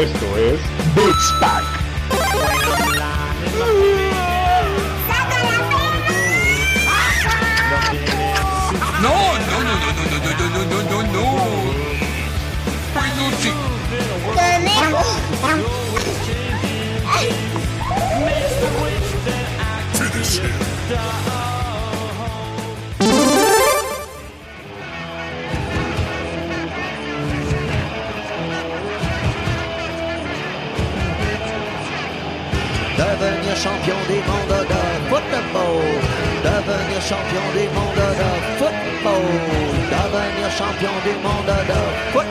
Esto es Beats Pack. No, no, no, no, no, no, no, no, no, no, no. Finish him. Champion des mondes de football, devenir champion des mondes de football, devenir champion des mondes de football.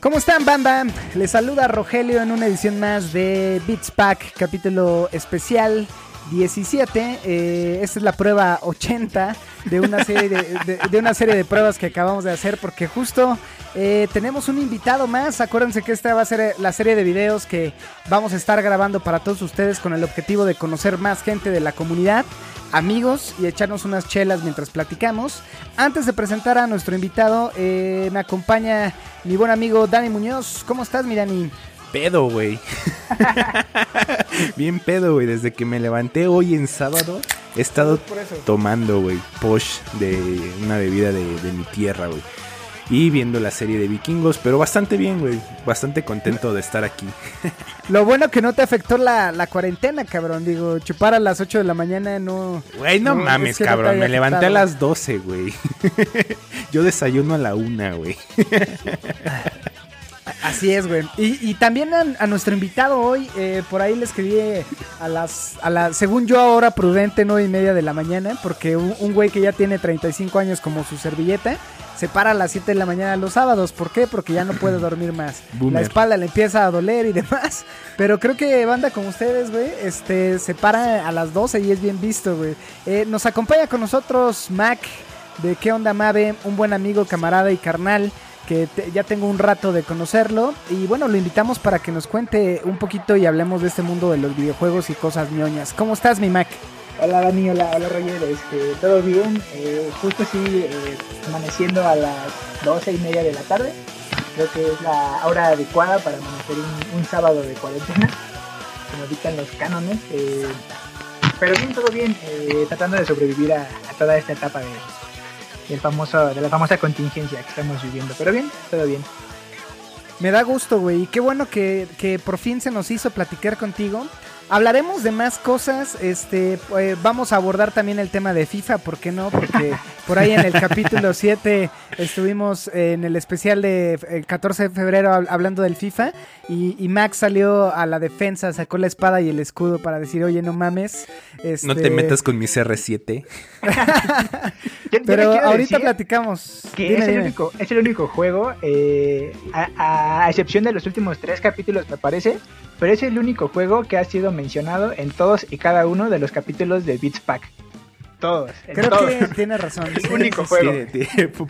¿Cómo están, banda? Les saluda Rogelio en una edición más de Beats Pack, capítulo especial 17. Eh, esta es la prueba 80 de una serie de, una serie de pruebas que acabamos de hacer porque justo eh, tenemos un invitado más. Acuérdense que esta va a ser la serie de videos que vamos a estar grabando para todos ustedes con el objetivo de conocer más gente de la comunidad, amigos y echarnos unas chelas mientras platicamos. Antes de presentar a nuestro invitado, eh, me acompaña mi buen amigo Dani Muñoz. ¿Cómo estás, mi Dani? Pedo, güey. Bien pedo, güey. Desde que me levanté hoy en sábado, he estado tomando, güey, posh de una bebida de, mi tierra, güey. Y viendo la serie de vikingos, pero bastante bien, güey. Bastante contento de estar aquí. Lo bueno que no te afectó la, cuarentena, cabrón. Digo, chupar a las 8 de la mañana no. Güey, no, mames, cabrón. me levanté a las 12, güey. Yo desayuno a la 1, güey. Así es, güey. Y, también a, nuestro invitado hoy, eh, por ahí le escribí a las, a la, según yo ahora prudente, nueve y media de la mañana, porque un, güey que ya tiene 35 años como su servilleta, se para a las 7 de la mañana los sábados. ¿Por qué? Porque ya no puede dormir más. La espalda le empieza a doler y demás. Pero creo que banda como ustedes, güey, este, se para a las 12 y es bien visto, güey. Eh, nos acompaña con nosotros Mac de ¿Qué onda, Mave? Un buen amigo, camarada y carnal que ya tengo un rato de conocerlo. Y bueno, lo invitamos para que nos cuente un poquito y hablemos de este mundo de los videojuegos y cosas ñoñas. ¿Cómo estás, mi Mac? Hola Dani, hola, hola Roger, este, todo bien, eh, justo así eh, amaneciendo a las doce y media de la tarde, creo que es la hora adecuada para amanecer un, sábado de cuarentena, como dictan los cánones, eh, pero bien, todo bien, tratando de sobrevivir a toda esta etapa de, del famoso, de la famosa contingencia que estamos viviendo. Pero bien, todo bien. Me da gusto, güey. Y qué bueno que, que por fin se nos hizo platicar contigo. Hablaremos de más cosas, este, eh, vamos a abordar también el tema de FIFA, ¿por qué no? Porque por ahí en el capítulo 7 estuvimos en el especial de el 14 de febrero hablando del FIFA y, Max salió a la defensa, sacó la espada y el escudo para decir, oye, no mames. No te este metas con mis R7. Pero ahorita platicamos. Que es, el Único, es, el Único, juego, eh, a excepción de los últimos tres capítulos, me parece, pero es el único juego que ha sido mencionado en todos y cada uno de los capítulos de Beats Pack. Todos. Creo que tiene razón. Es el único juego.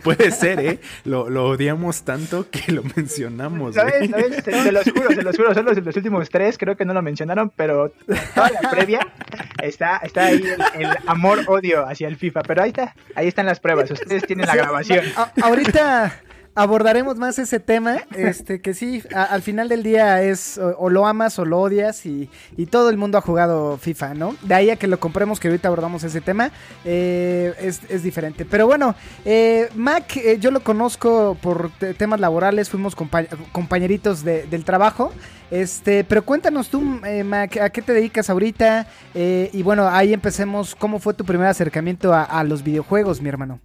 puede ser, ¿eh? Lo, odiamos tanto que lo mencionamos. ¿Sabes? ¿Sabes? Se, los juro, se los juro. Son los, los, últimos tres, creo que no lo mencionaron, pero toda la previa está, está ahí el, amor-odio hacia el FIFA. Pero ahí está, ahí están las pruebas. Ustedes tienen la grabación. ahorita abordaremos más ese tema, este que sí, al final del día es o, lo amas o lo odias y, todo el mundo ha jugado FIFA, ¿no? De ahí a que lo compremos, que ahorita abordamos ese tema, eh, es, diferente. Pero bueno, eh, Mac, eh, yo lo conozco por temas laborales, fuimos compañeritos del trabajo. Este, pero cuéntanos tú, Mac, ¿a qué te dedicas ahorita? y bueno, ahí empecemos. ¿Cómo fue tu primer acercamiento a los videojuegos, mi hermano?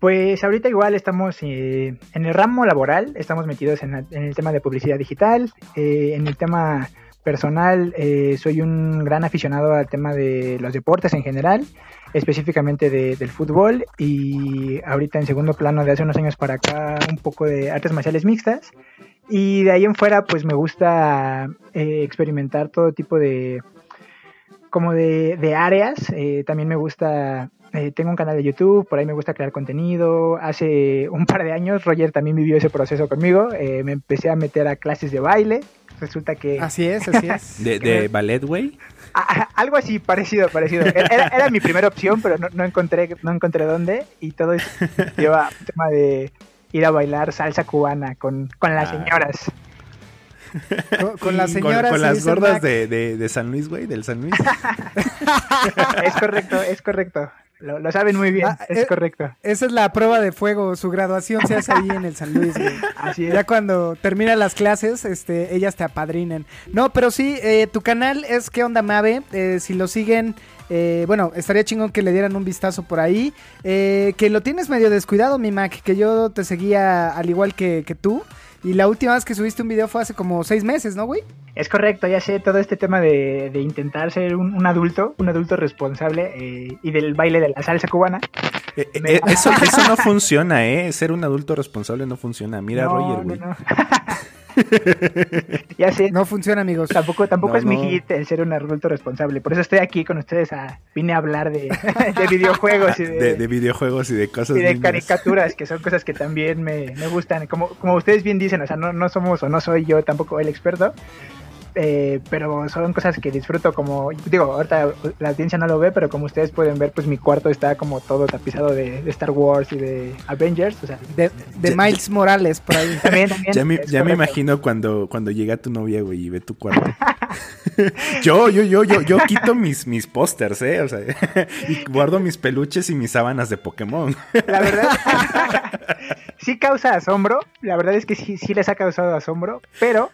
Pues ahorita igual estamos eh, en el ramo laboral, estamos metidos en, el tema de publicidad digital, eh, en el tema personal eh, soy un gran aficionado al tema de los deportes en general, específicamente del fútbol y ahorita en segundo plano de hace unos años para acá un poco de artes marciales mixtas y de ahí en fuera pues me gusta experimentar todo tipo de como de, de áreas, también me gusta eh, tengo un canal de YouTube, por ahí me gusta crear contenido. Hace un par de años Roger también vivió ese proceso conmigo. Eh, me empecé a meter a clases de baile. resulta que... Así es, así es. ¿De, de ballet, güey? Ah, ah, algo así, parecido, parecido. Era, era mi primera opción, pero no, no encontré no encontré dónde. Y todo eso lleva un tema de ir a bailar salsa cubana con, con las Ah. señoras. Con, con las Con- señoras. Con, sí, las gordas de, de, de San Luis, güey, del San Luis. Es correcto, es correcto. Lo, lo saben muy bien, Ah, es eh, correcto. Esa es la prueba de fuego. Su graduación se hace ahí en el San Luis, güey. Así es. Ya cuando terminan las clases, este, ellas te apadrinan. No, pero sí, eh, tu canal es ¿Qué onda Mave? Eh, si lo siguen, eh, bueno, estaría chingón que le dieran un vistazo por ahí. Eh, que lo tienes medio descuidado, mi Mac, que yo te seguía al igual que, que tú. Y la última vez que subiste un video fue hace como seis meses, ¿no, güey? Es correcto, ya sé, todo este tema de, de intentar ser un, un adulto, un adulto responsable eh, y del baile de la salsa cubana. Eh, eh, eso, eso no funciona, ¿eh? Ser un adulto responsable no funciona. Mira a No, Roger, no, güey. no. ya sé, No funciona, amigos. Tampoco, tampoco No, es mi hit el ser un adulto responsable. Por eso estoy aquí con ustedes. A, vine a hablar de, de videojuegos y de, De, de videojuegos y de cosas y de caricaturas, que son cosas que también me, me gustan. Como, como ustedes bien dicen, o sea, no, no somos o no soy yo tampoco el experto. Eh, pero son cosas que disfruto como digo ahorita la audiencia no lo ve pero como ustedes pueden ver pues mi cuarto está como todo tapizado de, de Star Wars y de Avengers o sea De, de Ya- Miles Morales, por ahí. también, también Ya me, ya imagino cuando, cuando llega tu novia, güey, y ve tu cuarto. yo, yo, yo, yo, yo quito mis, mis pósters, ¿eh? O sea, y guardo mis peluches y mis sábanas de Pokémon. La verdad, sí causa asombro. La verdad es que sí, sí les ha causado asombro. Pero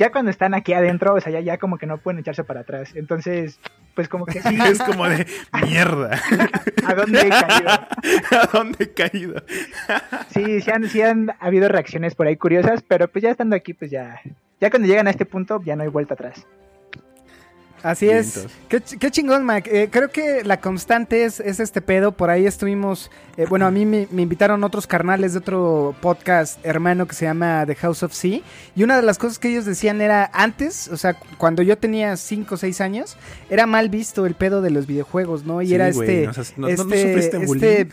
ya cuando están aquí adentro, o sea, ya, ya como que no pueden echarse para atrás. Entonces, pues como que sí, es como de mierda. ¿a dónde he caído? ¿A dónde he caído? Sí, sí han, sí han habido reacciones por ahí curiosas, pero pues ya estando aquí, pues ya, ya cuando llegan a este punto, ya no hay vuelta atrás. Así Vientos. es. Qué, ch- qué chingón, Mac. Eh, creo que la constante es, es este pedo. Por ahí estuvimos. eh, bueno, a mí me, me invitaron otros carnales de otro podcast hermano que se llama The House of Sea. Y una de las cosas que ellos decían era antes, o sea, cuando yo tenía 5 o 6 años, era mal visto el pedo de los videojuegos, ¿no? Y Sí, era este. no no- no- no este, este-.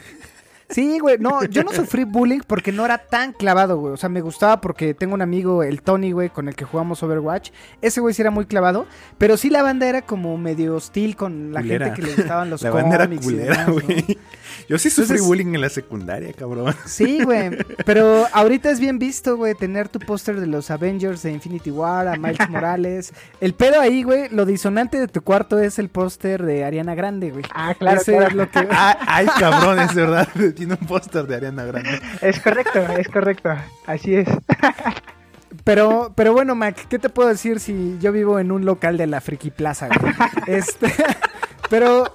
Sí, güey, no, yo no sufrí bullying porque no era tan clavado, güey. O sea, me gustaba porque tengo un amigo, el Tony, güey, con el que jugamos Overwatch. Ese güey sí era muy clavado, pero sí la banda era como medio hostil con la Culera. gente que le gustaban los La banda era cómics y culera, demás, ¿no? güey. Yo sí sufrí Entonces- bullying en la secundaria, cabrón. Sí, güey, pero ahorita es bien visto, güey, tener tu póster de los Avengers de Infinity War, a Miles Morales. El pedo ahí, güey, lo disonante de tu cuarto es el póster de Ariana Grande, güey. Ah, claro, Ese claro. es lo que... Ah, ay, cabrón, es verdad. Tiene un póster de Ariana Grande. Es correcto, es correcto. Así es. Pero, pero bueno, Mac, ¿qué te puedo decir si yo vivo en un local de la Friki Plaza, güey? Este, pero,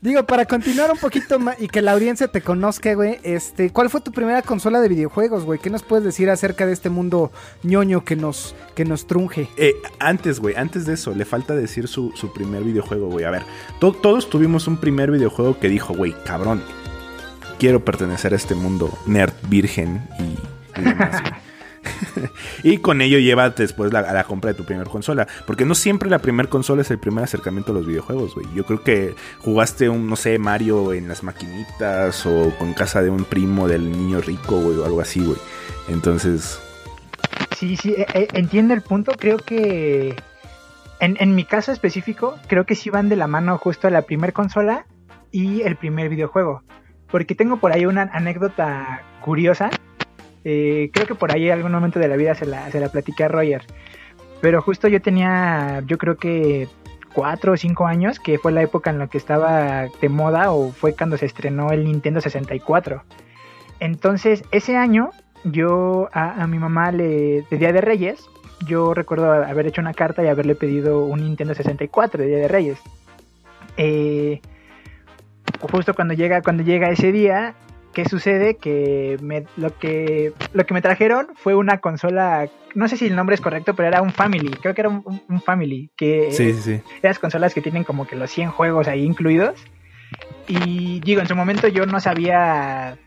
digo, para continuar un poquito y que la audiencia te conozca, güey, este, ¿cuál fue tu primera consola de videojuegos, güey? ¿Qué nos puedes decir acerca de este mundo ñoño que nos, que nos trunje? Eh, antes, güey, antes de eso, le falta decir su, su primer videojuego, güey. A ver, to- todos tuvimos un primer videojuego que dijo, güey, cabrón, quiero pertenecer a este mundo nerd, virgen y, con ello lleva después a la compra de tu primer consola. Porque no siempre la primer consola es el primer acercamiento a los videojuegos, güey. Yo creo que jugaste un, no sé, Mario en las maquinitas o con casa de un primo del niño rico, güey, o algo así, güey. Entonces, Sí, sí, eh, eh, entiendo el punto. Creo que en, en mi caso específico, creo que sí van de la mano justo la primer consola y el primer videojuego. Porque tengo por ahí una anécdota curiosa. Eh, creo que por ahí en algún momento de la vida se la, se la platiqué a Roger. Pero justo yo tenía, yo creo que cuatro o cinco años, que fue la época en la que estaba de moda o fue cuando se estrenó el Nintendo 64. Entonces, ese año yo a, mi mamá le, de Día de Reyes, yo recuerdo haber hecho una carta y haberle pedido un Nintendo 64 de Día de Reyes. Eh, justo cuando llega, cuando llega ese día, ¿qué sucede? Que me, lo que lo que me trajeron fue una consola, no sé si el nombre es correcto, pero era un Family, creo que era un, Family, que sí, sí, esas consolas que tienen como que los 100 juegos ahí incluidos. Y digo, en su momento yo no sabía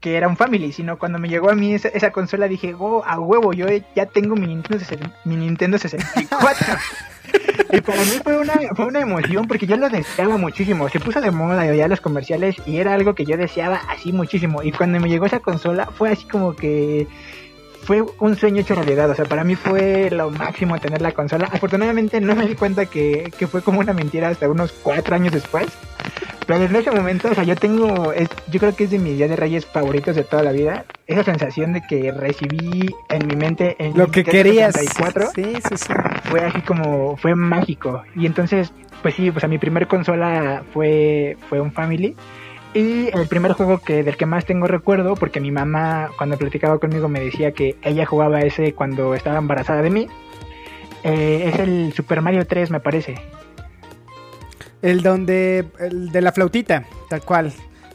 que era un Family, sino cuando me llegó a mí esa, esa consola dije, oh, a huevo, yo ya tengo mi Nintendo, 60 mi Nintendo 64. y para mí fue una, fue una emoción porque yo lo deseaba muchísimo. Se puso de moda ya los comerciales y era algo que yo deseaba así muchísimo. Y cuando me llegó esa consola fue así como que fue un sueño hecho realidad. O sea, para mí fue lo máximo tener la consola. Afortunadamente no me di cuenta que, que fue como una mentira hasta unos cuatro años después. Pero en ese momento, o sea, yo tengo, es, yo creo que es de mis días de Reyes favoritos de toda la vida. Esa sensación de que recibí en mi mente en Lo que querías. 64 Sí, sí, sí. fue así como, fue mágico. Y entonces, pues sí, pues a mi primer consola fue, fue un Family. Y el primer juego que del que más tengo recuerdo, porque mi mamá cuando platicaba conmigo me decía que ella jugaba ese cuando estaba embarazada de mí, eh, es el Super Mario 3 me parece. El donde, el de la flautita, tal cual.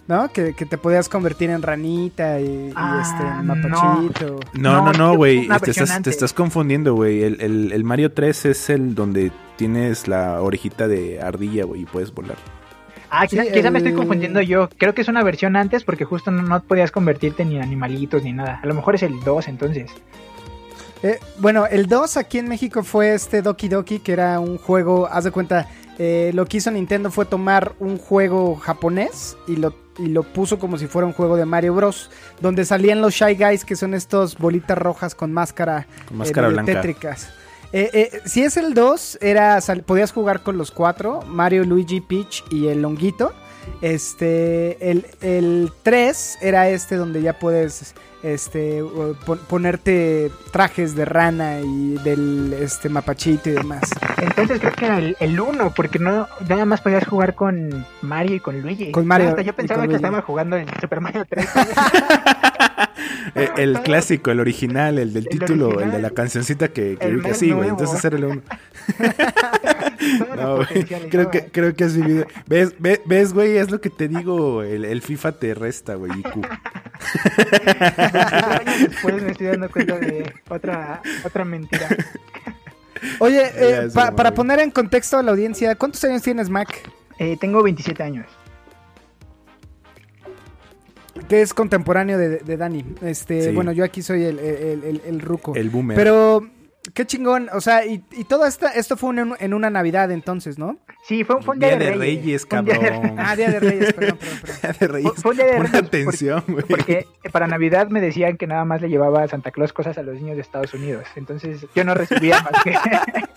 ¿No? Que, que te podías convertir en ranita y, y Ah, este, en mapachito. No, No, no, güey. Te estás, te estás confundiendo, güey. El, el- el Mario 3 es el donde tienes la orejita de ardilla, güey, y puedes volar. Ah, quizá, Sí, quizá me estoy confundiendo yo. Creo que es una versión antes porque justo no, no podías convertirte ni en animalitos ni nada. A lo mejor es el 2 entonces. Eh, bueno, el 2 aquí en México fue este Doki Doki, que era un juego, haz de cuenta, eh, lo que hizo Nintendo fue tomar un juego japonés y lo, y lo puso como si fuera un juego de Mario Bros. Donde salían los Shy Guys, que son estos bolitas rojas con máscara, Con máscara blanca. tétricas. Eh, eh, si es el 2, era, podías jugar con los cuatro, Mario, Luigi, Peach y el Longuito. Este, el, el 3 era este donde ya puedes este, pon- ponerte trajes de rana y del este mapachito y demás. Entonces creo que era el, el 1 porque no nada más podías jugar con Mario y con Luigi. Con Mario Hasta yo pensaba que Luigi. estaba jugando en Super Mario 3. Eh, el clásico, el original, el del El título, el de la cancioncita que, que que sí, güey. Entonces era el uno. No, güey. Creo que, creo que has vivido. ¿Ves, ve- ves, güey? Es lo que te digo. El, el FIFA te resta, güey. IQ. 25 años después me estoy dando cuenta de otra, otra mentira. Oye, eh, pa- para poner en contexto a la audiencia, ¿cuántos años tienes, Mac? Eh, tengo 27 años. Que es contemporáneo de, de Dani. Este, Sí. bueno, yo aquí soy el, el, el- el ruco. El boomer. Pero, qué chingón. O sea, y, y todo esta, esto fue en, en una Navidad entonces, ¿no? Sí, fue, fue un Día día, de de Reyes, un día de- cabrón. Ah, Día de Reyes, perdón, perdón, perdón. Día de Reyes. Fue un día de Reyes porque- atención, güey. Porque para Navidad me decían que nada más le llevaba a Santa Claus cosas a los niños de Estados Unidos. Entonces yo no recibía más que,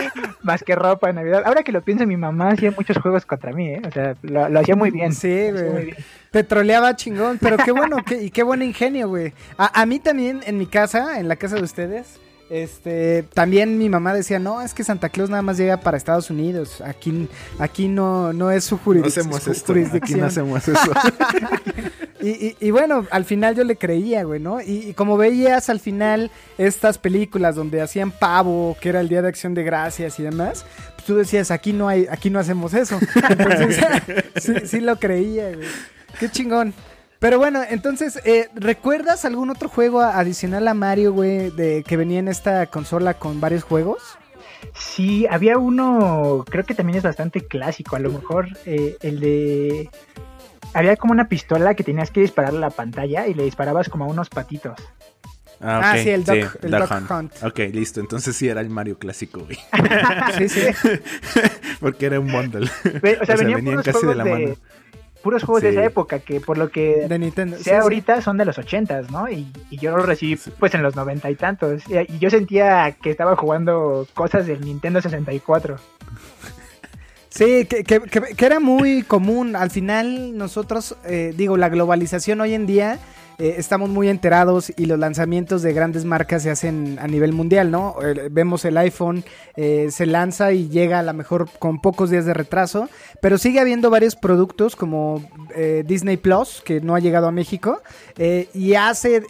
más que ropa de Navidad. Ahora que lo pienso, mi mamá hacía muchos juegos contra mí, ¿eh? O sea, lo, lo hacía muy bien. Sí, güey. bien. Te troleaba chingón, pero qué bueno, qué, y qué buen ingenio, güey. A, a mí también, en mi casa, en la casa de ustedes, este, también mi mamá decía, no, es que Santa Claus nada más llega para Estados Unidos. Aquí, aquí no, no es su No jurisdic- hacemos su esto. Aquí jurisdicción. no hacemos eso. Y, y- y bueno, al final yo le creía, güey, ¿no? Y, y como veías al final estas películas donde hacían pavo, que era el Día de Acción de Gracias y demás, pues tú decías, aquí no hay, aquí no hacemos eso. Entonces, sí, sí lo creía, güey. Qué chingón. Pero bueno, entonces, eh, ¿recuerdas algún otro juego adicional a Mario, güey, de que venía en esta consola con varios juegos? Sí, había uno, creo que también es bastante clásico, a lo mejor eh, el de... Había como una pistola que tenías que disparar a la pantalla y le disparabas como a unos patitos. Ah, ok, sí, el Duck- el Duck Duck Hunt. Hunt. Ok, listo. Entonces sí era el Mario clásico, güey. Sí, sí. Porque era un bundle. O sea, O sea, venían, casi de la de, mano. Puros juegos de esa época que por lo que De Nintendo. Sí, sea sí. ahorita son de los ochentas, ¿no? Y, y yo lo recibí pues en los noventa y tantos. Y, y yo sentía que estaba jugando cosas del Nintendo 64. Sí, que, que- que- que era muy común. Al final, nosotros, eh, digo, la globalización hoy en día, eh, estamos muy enterados y los lanzamientos de grandes marcas se hacen a nivel mundial, ¿no? Eh, vemos el iPhone, eh, se lanza y llega a lo mejor con pocos días de retraso, pero sigue habiendo varios productos como Disney Plus, que no ha llegado a México, y hace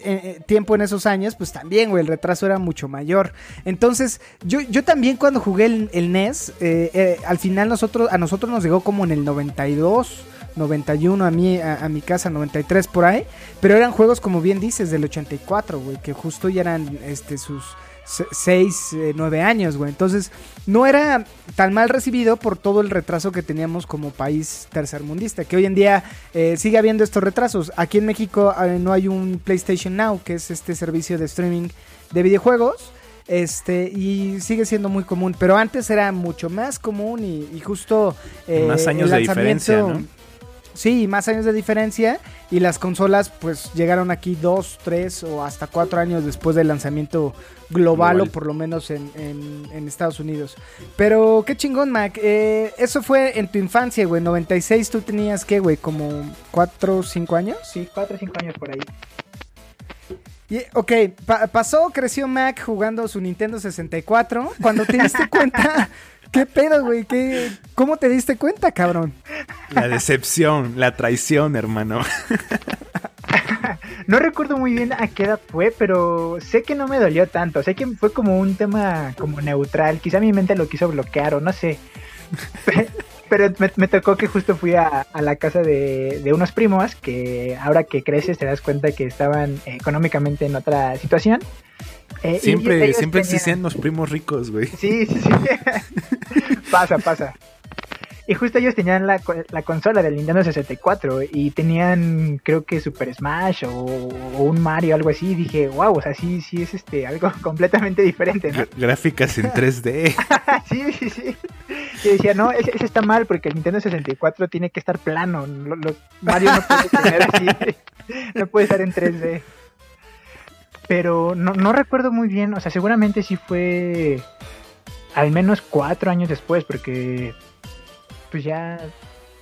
tiempo en esos años, pues también, güey, el retraso era mucho mayor. Entonces, yo, yo también cuando jugué el, NES, al final nosotros, a nosotros nos llegó como en el 92. 91 a mí a, a mi casa 93 por ahí pero eran juegos como bien dices del 84 güey que justo ya eran este sus 6 9 años güey. Entonces no era tan mal recibido por todo el retraso que teníamos como país tercermundista que hoy en día eh, sigue habiendo estos retrasos. Aquí en México eh, no hay un PlayStation Now que es este servicio de streaming de videojuegos este, y sigue siendo muy común, pero antes era mucho más común y, y justo eh, Más años el de diferencia, lanzamiento- ¿no? Sí, más años de diferencia. Y las consolas, pues llegaron aquí dos, tres o hasta cuatro años después del lanzamiento global, Global. o por lo menos en, en- en Estados Unidos. Pero qué chingón, Mac. Eh, eso fue en tu infancia, güey. 96 tú tenías, ¿qué, güey? ¿Como cuatro o cinco años? Sí, 4 o 5 años por ahí. Y, ok, pa- pasó, creció Mac jugando su Nintendo 64. Cuando te diste cuenta, ¿qué pedo, güey? ¿Qué, ¿Cómo te diste cuenta, cabrón? La decepción, la traición, hermano. No recuerdo muy bien a qué edad fue, pero sé que no me dolió tanto. Sé que fue como un tema como neutral. Quizá mi mente lo quiso bloquear o no sé. Pe- Pero me, me tocó que justo fui a, a la casa de, de unos primos que ahora que creces te das cuenta que estaban eh, económicamente en otra situación. Eh, Siempre, siempre tenían- existían los primos ricos, güey. Sí, sí, sí. pasa, pasa. Y justo ellos tenían la, la consola del Nintendo 64 y tenían, creo que Super Smash o, o un Mario, algo así. Y dije, wow, o sea, sí, sí es este algo completamente diferente, ¿no? Gráficas en 3D. sí, sí, sí. Y decía, no, ese, ese está mal porque el Nintendo 64 tiene que estar plano. Lo- lo- Mario no puede tener así, no puede estar en 3D. Pero no, no recuerdo muy bien, o sea, seguramente sí fue al menos cuatro años después, porque pues ya,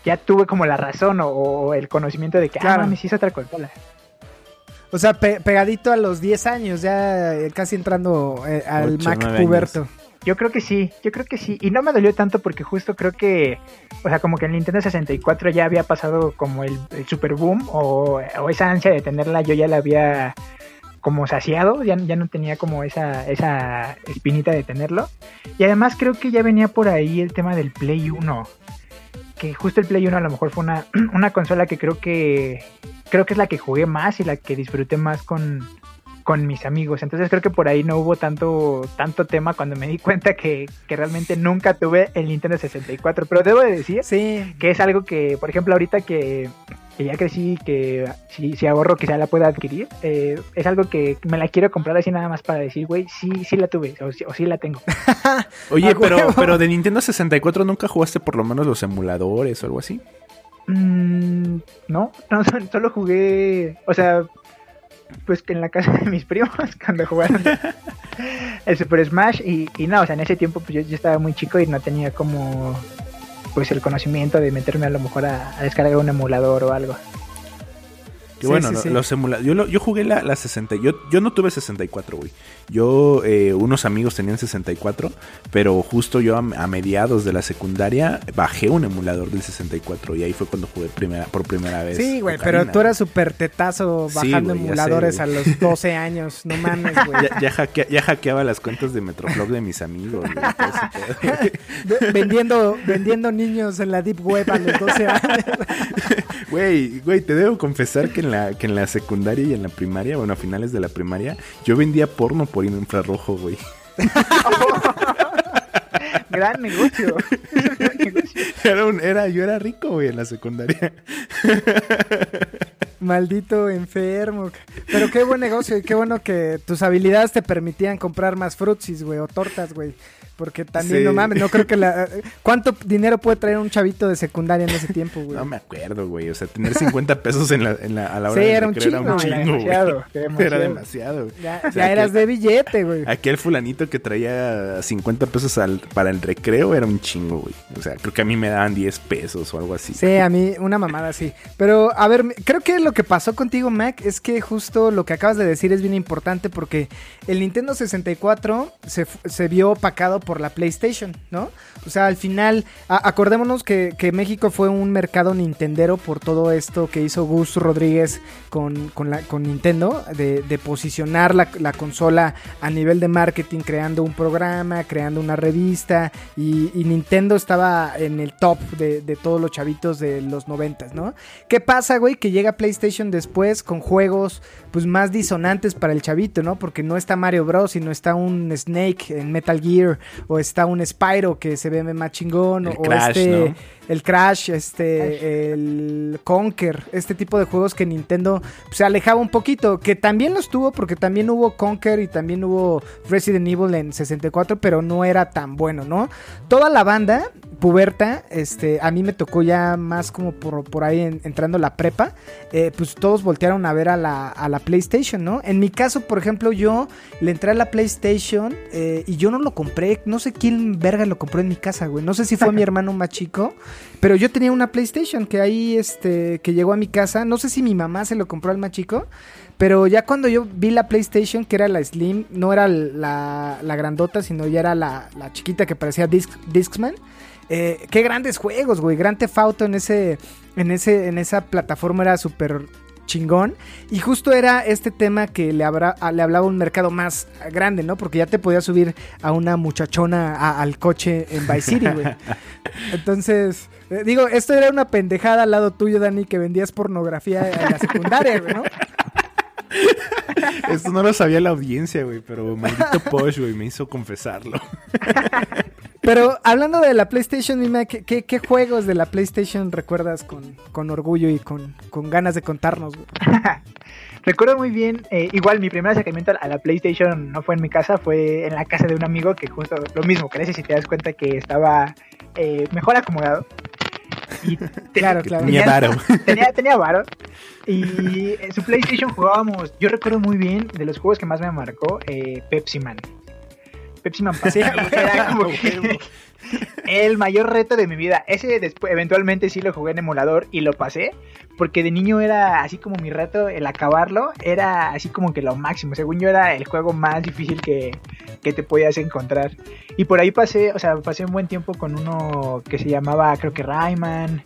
ya tuve como la razón o, o el conocimiento de que, Claro. ah, mames, sí es otra consola. O sea, pe- pegadito a los 10 años, ya eh, casi entrando eh, al Ocho, Mac nueve puberto. Yo creo que sí, yo creo que sí. Y no me dolió tanto porque justo creo que, o sea, como que el Nintendo 64 ya había pasado como el, el super boom o, o esa ansia de tenerla, yo ya la había como saciado, ya, ya no tenía como esa, esa espinita de tenerlo. Y además creo que ya venía por ahí el tema del Play 1. Que justo el Play 1 a lo mejor fue una, una consola que creo que creo que es la que jugué más y la que disfruté más con, con mis amigos. Entonces creo que por ahí no hubo tanto, tanto tema cuando me di cuenta que, que realmente nunca tuve el Nintendo 64. Pero debo de decir Sí, que es algo que, por ejemplo, ahorita que, que ya crecí, que si, si ahorro quizá la pueda adquirir, eh, es algo que me la quiero comprar así nada más para decir, güey, sí, sí la tuve o sí, o sí la tengo. Oye, pero, huevo. pero de Nintendo 64 nunca jugaste por lo menos los emuladores o algo así. Mm, no, no, solo jugué, o sea, pues que en la casa de mis primos cuando jugaron el Super Smash y, y no, o sea, en ese tiempo pues yo, yo estaba muy chico y no tenía como pues el conocimiento de meterme a lo mejor a, descargar un emulador o algo. Que Sí, bueno, sí, lo- sí. los emula- yo, lo- yo jugué la, la 60. Yo, yo no tuve 64, güey. Yo, eh, unos amigos tenían 64, pero justo yo a, a mediados de la secundaria bajé un emulador del 64 y ahí fue cuando jugué primera, por primera vez. sí, güey, pero tú eras súper tetazo bajando sé, emuladores a los 12 años. No mames, güey. Ya, ya, hackea- ya hackeaba las cuentas de Metroflog de mis amigos. vendiendo, vendiendo niños en la Deep Web a los 12 años. Güey, güey, te debo confesar que en la que en la secundaria y en la primaria, bueno, a finales de la primaria, yo vendía porno por infrarrojo, güey. Gran negocio. Gran negocio. Era un, era, yo era rico, güey, en la secundaria. Maldito enfermo. Pero qué buen negocio y qué bueno que tus habilidades te permitían comprar más frutsis, güey, o tortas, güey. Porque también, Sí. no mames, no creo que la... ¿Cuánto dinero puede traer un chavito de secundaria en ese tiempo, güey? No me acuerdo, güey. O sea, tener 50 pesos en la, en la, a la hora Sí, del era un chingo, era chingo, güey. demasiado, era demasiado. Era demasiado, güey. Ya, O sea, ya eras aquel- de billete, güey. Aquel fulanito que traía 50 pesos al- para el recreo era un chingo, güey. O sea, creo que a mí me daban 10 pesos o algo así. Sí, a mí una mamada así. Pero a ver, creo que lo que pasó contigo, Mac, es que justo lo que acabas de decir es bien importante porque el Nintendo 64 se, se vio opacado por la PlayStation, ¿no? O sea, al final, acordémonos que, México fue un mercado nintendero por todo esto que hizo Gus Rodríguez con, Nintendo, de, posicionar la, la consola a nivel de marketing, creando un programa, creando una revista, y, Nintendo estaba en el top de, de todos los chavitos de los noventas, ¿no? ¿Qué pasa, güey? Que llega PlayStation después con juegos pues más disonantes para el chavito, ¿no? Porque no está Mario Bros. y no está un Snake en Metal Gear, o está un Spyro que se ve más chingón, El o Crash, este... ¿no? El Crash, este, el Conker, este tipo de juegos que Nintendo se alejaba un poquito, que también los tuvo porque también hubo Conker y también hubo Resident Evil en 64, pero no era tan bueno, ¿no? Toda la banda puberta, este, a mí me tocó ya más como por, por ahí entrando la prepa, eh, pues todos voltearon a ver a la, a la PlayStation, ¿no? En mi caso, por ejemplo, yo le entré a la PlayStation eh, y yo no lo compré, no sé quién verga lo compró en mi casa, güey, no sé si fue mi hermano más chico, pero yo tenía una PlayStation que ahí, este, que llegó a mi casa, no sé si mi mamá se lo compró al más chico, pero ya cuando yo vi la PlayStation, que era la Slim, no era la, la grandota, sino ya era la, la chiquita que parecía Disc, Discman. Eh, qué grandes juegos, güey. Gran Theft Auto en ese, en ese, en esa plataforma era súper chingón. Y justo era este tema que le, habrá, le hablaba un mercado más grande, ¿no? Porque ya te podías subir a una muchachona al coche en Vice City, güey. Entonces, eh, digo, esto era una pendejada al lado tuyo, Dani, que vendías pornografía en la secundaria, güey, ¿no? Esto no lo sabía la audiencia, güey, pero maldito Posh, güey, me hizo confesarlo. Pero hablando de la PlayStation, dime, ¿qué, qué, juegos de la PlayStation recuerdas con, con orgullo y con, con, ganas de contarnos? Recuerdo muy bien, eh, igual mi primer acercamiento a la PlayStation no fue en mi casa, fue en la casa de un amigo que justo lo mismo, que si te das cuenta que estaba eh, mejor acomodado. Y claro, claro. Tenía varo. Tenía, tenía varo. Y en su PlayStation jugábamos, yo recuerdo muy bien de los juegos que más me marcó, eh, Pepsi Man. Pepsi Man era como que el mayor reto de mi vida. Ese después, eventualmente sí lo jugué en emulador y lo pasé, porque de niño era así como mi reto, el acabarlo, era así como que lo máximo. Según yo era el juego más difícil que, que te podías encontrar. Y por ahí pasé, o sea, pasé un buen tiempo con uno que se llamaba, creo que Rayman.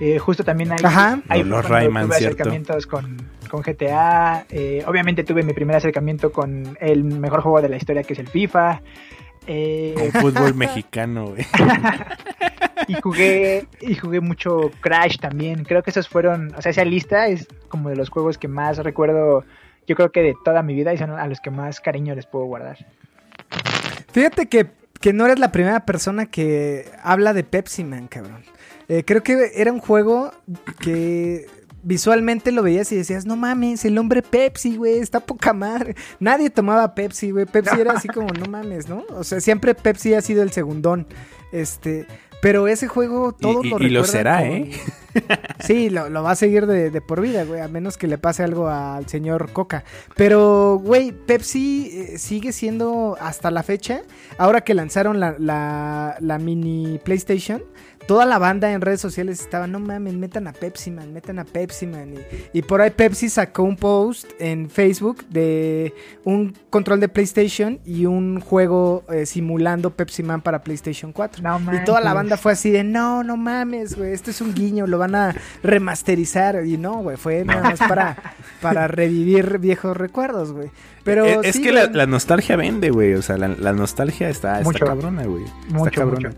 Eh, justo también hay, Ajá. los Rayman, tuve acercamientos con, con GTA. Eh, obviamente tuve mi primer acercamiento con el mejor juego de la historia que es el FIFA. Eh, con fútbol mexicano, güey. y jugué y jugué mucho Crash también. Creo que esos fueron, o sea, esa lista es como de los juegos que más recuerdo, yo creo que de toda mi vida y son a los que más cariño les puedo guardar. Fíjate que, que no eres la primera persona que habla de Pepsi Man, cabrón. Eh, creo que era un juego que visualmente lo veías y decías, no mames, el hombre Pepsi, güey, está poca madre. Nadie tomaba Pepsi, güey. Pepsi era así como, no mames, ¿no? O sea, siempre Pepsi ha sido el segundón. Este, pero ese juego todo y, lo Y lo será, ¿eh? Sí, lo, va a seguir de, por vida, güey, a menos que le pase algo al señor Coca. Pero, güey, Pepsi eh, sigue siendo hasta la fecha, ahora que lanzaron la, la, la mini PlayStation, toda la banda en redes sociales estaba, no mames, metan a Pepsi Man, metan a Pepsi Man. Y, por ahí Pepsi sacó un post en Facebook de un control de PlayStation y un juego eh, simulando Pepsi Man para PlayStation 4. y toda la banda fue así de, no, no mames, güey, este es un guiño, lo van a remasterizar. Y no, güey, fue nada más para, para revivir viejos recuerdos, güey. Pero eh, es, que la, nostalgia vende, güey. O sea, la, nostalgia está, está cabrona, güey. Está cabrona.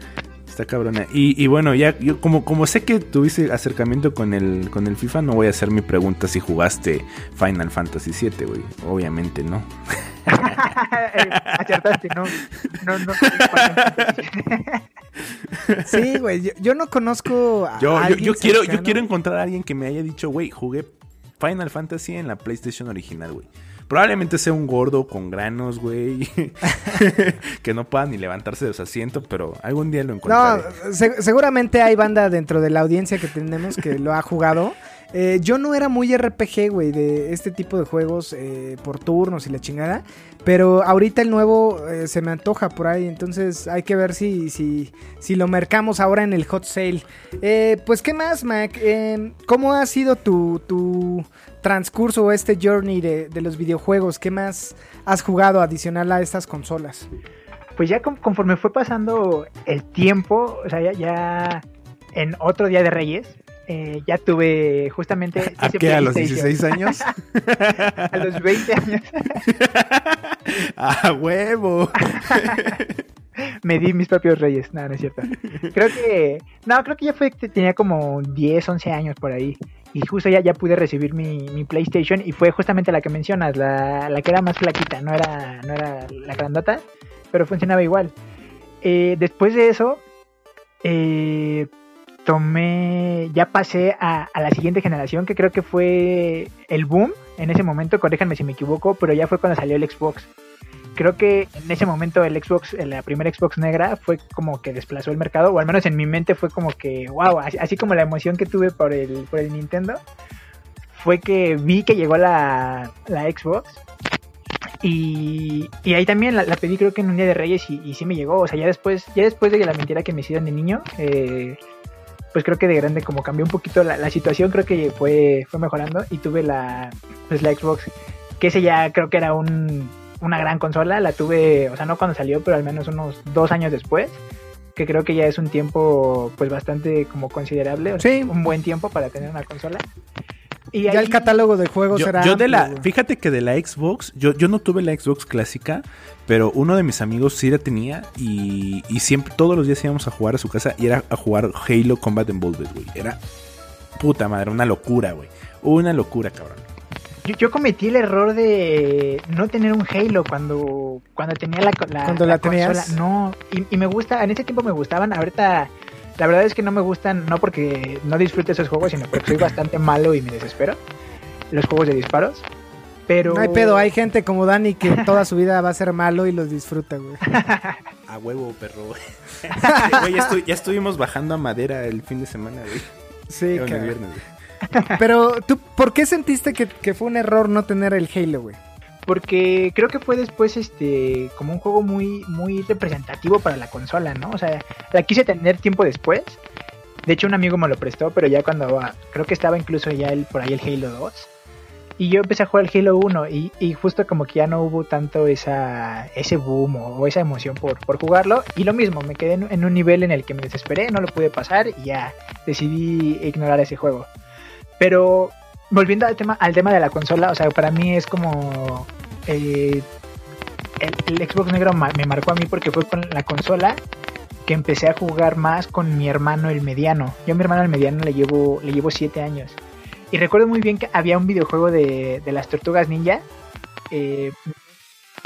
Está cabrona. Y, bueno, ya yo como, como sé que tuviste acercamiento con el, con el FIFA, no voy a hacer mi pregunta si jugaste Final Fantasy VII, güey. Obviamente no. Acertaste, no. No, no. sí, güey. Yo, no conozco a yo, yo, quiero, yo quiero encontrar a alguien que me haya dicho, güey, jugué Final Fantasy en la PlayStation original, güey. Probablemente sea un gordo con granos, güey. que no pueda ni levantarse de su asiento, pero algún día lo encontraré. No, seguramente hay banda dentro de la audiencia que tenemos que lo ha jugado. Eh, yo no era muy RPG, güey, de este tipo de juegos eh, por turnos y la chingada. Pero ahorita el nuevo eh, se me antoja por ahí. Entonces hay que ver si, si, si lo mercamos ahora en el hot sale. pues, ¿qué más, Mac? ¿Cómo ha sido tu, tu transcurso o este journey de, los videojuegos? ¿Qué más has jugado adicional a estas consolas? Pues ya conforme fue pasando el tiempo, o sea, ya, en otro día de Reyes, eh, ya tuve justamente... ¿A qué? ¿A los 16 años? a los 20 años. ¡A huevo! Me di mis propios reyes. No, no es cierto. Creo que... No, creo que ya fue... Tenía como 10, 11 años por ahí y justo ya, ya pude recibir mi, PlayStation y fue justamente la que mencionas, la, la, que era más flaquita, no era, no era la grandota, pero funcionaba igual. Eh, después de eso, eh, tomé, ya pasé a, a, la siguiente generación, que creo que fue el boom en ese momento, corríjanme si me equivoco, pero ya fue cuando salió el Xbox. Creo que en ese momento el Xbox, la primera Xbox negra fue como que desplazó el mercado, o al menos en mi mente fue como que, wow, así, como la emoción que tuve por el, por el Nintendo, fue que vi que llegó la, la Xbox y, y, ahí también la, pedí creo que en un día de Reyes y, y, sí me llegó. O sea, ya después, ya después de la mentira que me hicieron de niño, eh, pues creo que de grande como cambió un poquito la, la, situación, creo que fue, fue mejorando y tuve la, pues la Xbox, que ese ya creo que era un, una gran consola, la tuve, o sea, no cuando salió, pero al menos unos dos años después, que creo que ya es un tiempo pues bastante como considerable, o sea, un buen tiempo para tener una consola. Y ya el catálogo de juegos yo, era. Yo de la, fíjate que de la Xbox, yo, yo no tuve la Xbox clásica, pero uno de mis amigos sí la tenía y, y siempre, todos los días íbamos a jugar a su casa y era a jugar Halo Combat Involved, güey. Era puta madre, una locura, güey. Una locura, cabrón. Yo, yo, cometí el error de no tener un Halo cuando, cuando tenía la, la, ¿Cuando la, consola. No, y, y me gusta, en ese tiempo me gustaban, ahorita la verdad es que no me gustan, no porque no disfrute esos juegos, sino porque soy bastante malo y me desespero. Los juegos de disparos. Pero... No hay pedo, hay gente como Dani que toda su vida va a ser malo y los disfruta, güey. a huevo, perro. güey, ya, ya, estuvimos bajando a madera el fin de semana, güey. Sí, claro. el viernes, güey. Pero, ¿tú por qué sentiste que, fue un error no tener el Halo, güey? porque creo que fue después este como un juego muy muy representativo para la consola, ¿no? O sea, la quise tener tiempo después. De hecho, un amigo me lo prestó, pero ya cuando creo que estaba incluso ya el, por ahí el Halo 2. Y yo empecé a jugar el Halo 1 y, y justo como que ya no hubo tanto esa, ese boom o, esa emoción por, por, jugarlo. Y lo mismo, me quedé en, un nivel en el que me desesperé, no lo pude pasar y ya decidí ignorar ese juego. Pero volviendo al tema, al tema de la consola, o sea, para mí es como eh, el, Xbox negro me marcó a mí porque fue con la consola que empecé a jugar más con mi hermano el mediano. Yo a mi hermano el mediano le llevo, le llevo siete años. Y recuerdo muy bien que había un videojuego de, de las tortugas ninja. Eh,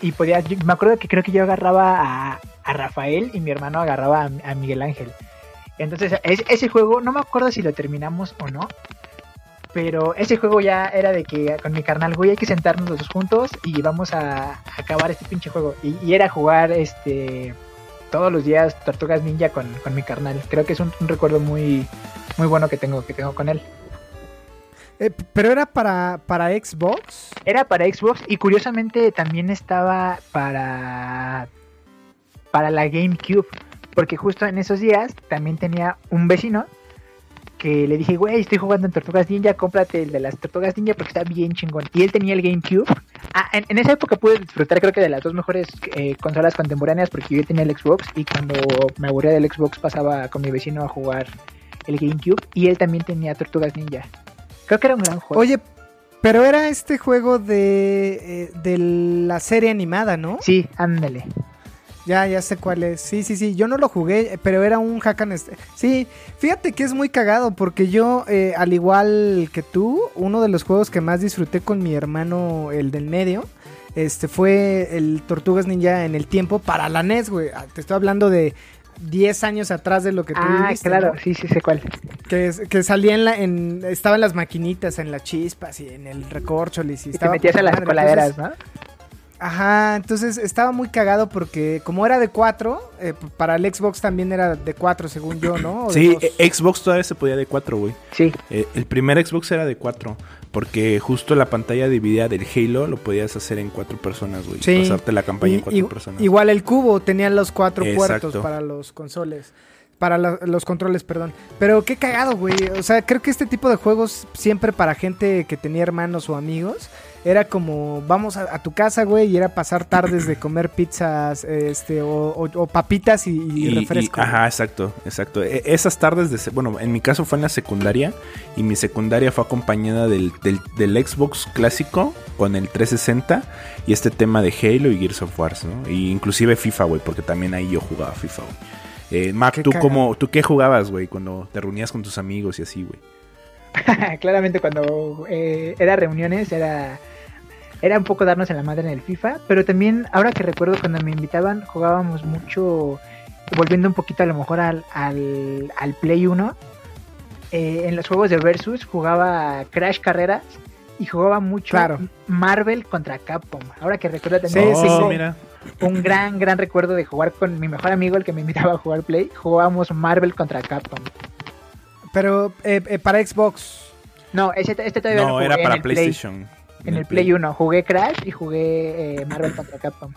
y podía, me acuerdo que creo que yo agarraba a, a Rafael y mi hermano agarraba a, a Miguel Ángel. Entonces, ese juego, no me acuerdo si lo terminamos o no, pero ese juego ya era de que con mi carnal, güey, hay que sentarnos los dos juntos y vamos a, acabar este pinche juego. Y, era jugar este todos los días Tortugas Ninja con, mi carnal. Creo que es un, recuerdo muy, muy bueno que tengo, que tengo con él. Eh, ¿Pero era para, para Xbox? Era para Xbox y curiosamente también estaba para, para la GameCube. Porque justo en esos días también tenía un vecino que le dije, güey, estoy jugando en Tortugas Ninja, cómprate el de las Tortugas Ninja porque está bien chingón. Y él tenía el GameCube. Ah, en, esa época pude disfrutar creo que de las dos mejores eh, consolas contemporáneas porque yo tenía el Xbox y cuando me aburría del Xbox pasaba con mi vecino a jugar el GameCube y él también tenía Tortugas Ninja. Creo que era un gran juego. Oye, pero era este juego de, eh, de la serie animada, ¿no? Sí, ándale. Ya, ya sé cuál es. Sí, sí, sí. Yo no lo jugué, pero era un hack and Sí, fíjate que es muy cagado porque yo, eh, al igual que tú, uno de los juegos que más disfruté con mi hermano, el del medio, este fue el Tortugas Ninja en el tiempo para la NES, güey. Ah, te estoy hablando de 10 años atrás de lo que tú ah, claro, sí, sí sé cuál. Que, que salía en la, en, estaba en las maquinitas, en las chispas y en el recorcho. Y, y te metías a las coladeras, ¿no? Ajá, entonces estaba muy cagado porque como era de 4, eh, para el Xbox también era de 4 según yo, ¿no? sí, eh, Xbox todavía se podía de 4, güey. Sí. Eh, el primer Xbox era de 4, porque justo la pantalla dividida del Halo lo podías hacer en 4 personas, güey. Sí. Pasarte la campaña en 4 personas. Igual el cubo tenía los 4 puertos para los consoles. Para los controles, perdón. Pero qué cagado, güey. O sea, creo que este tipo de juegos siempre para gente que tenía hermanos o amigos era como, vamos a, tu casa, güey, y era pasar tardes de comer pizzas, este, o, papitas y, refresco. ajá, exacto, exacto. E, esas tardes, de, bueno, en mi caso fue en la secundaria, y mi secundaria fue acompañada del, del, Xbox clásico con el 360 y este tema de Halo y Gears of War, ¿no? Y inclusive FIFA, güey, porque también ahí yo jugaba FIFA, güey. Eh, Mac, ¿tú, cómo, ¿tú qué jugabas, güey, cuando te reunías con tus amigos y así, güey? Claramente cuando eh, era reuniones era era un poco darnos en la madre en el FIFA, pero también ahora que recuerdo cuando me invitaban jugábamos mucho, volviendo un poquito a lo mejor al, al, Play 1, eh, en los juegos de Versus jugaba Crash Carreras y jugaba mucho Marvel contra Capcom. Ahora que recuerdo también... Sí, sí, mira. un gran, gran recuerdo de jugar con mi mejor amigo, el que me invitaba a jugar Play. Jugábamos Marvel contra Capcom. Pero eh, eh, para Xbox. No, ese, este todavía No, jugué era en para el Play. En el Play 1 jugué Crash y jugué eh, Marvel contra Capcom.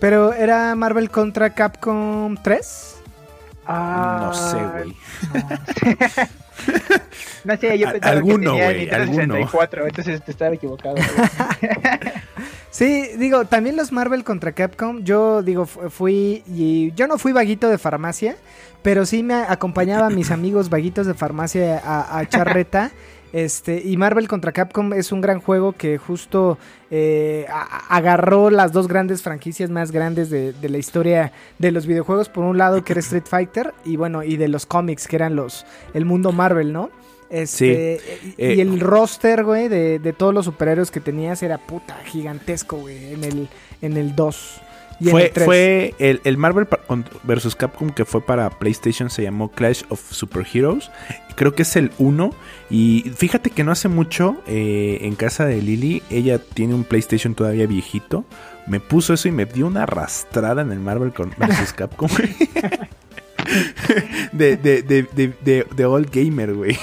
Pero era Marvel contra Capcom 3. No sé, Ah, güey. No sé, yo pensaba alguno, que tenía Nintendo alguno. 64, entonces te estaba equivocado. Sí, digo, también los Marvel contra Capcom, yo digo, fu- fui, y yo no fui vaguito de farmacia, pero sí me acompañaba a mis amigos vaguitos de farmacia a, a echar reta. Este, y Marvel contra Capcom es un gran juego que justo eh, agarró las dos grandes franquicias más grandes de, de la historia de los videojuegos. Por un lado, que era Street Fighter, y bueno, y de los cómics, que eran los el mundo Marvel, ¿no? Este, y, Eh, y el roster, güey, de, de todos los superhéroes que tenías era puta gigantesco, güey, en el, en el 2. Y Fue, el 3. fue el, el Marvel versus Capcom que fue para PlayStation se llamó Clash of Superheroes. Creo que es el 1. Y fíjate que no hace mucho eh, en casa de Lily, ella tiene un PlayStation todavía viejito. Me puso eso y me dio una arrastrada en el Marvel versus Capcom. güey. de, de, de, de, de, de Old Gamer, güey.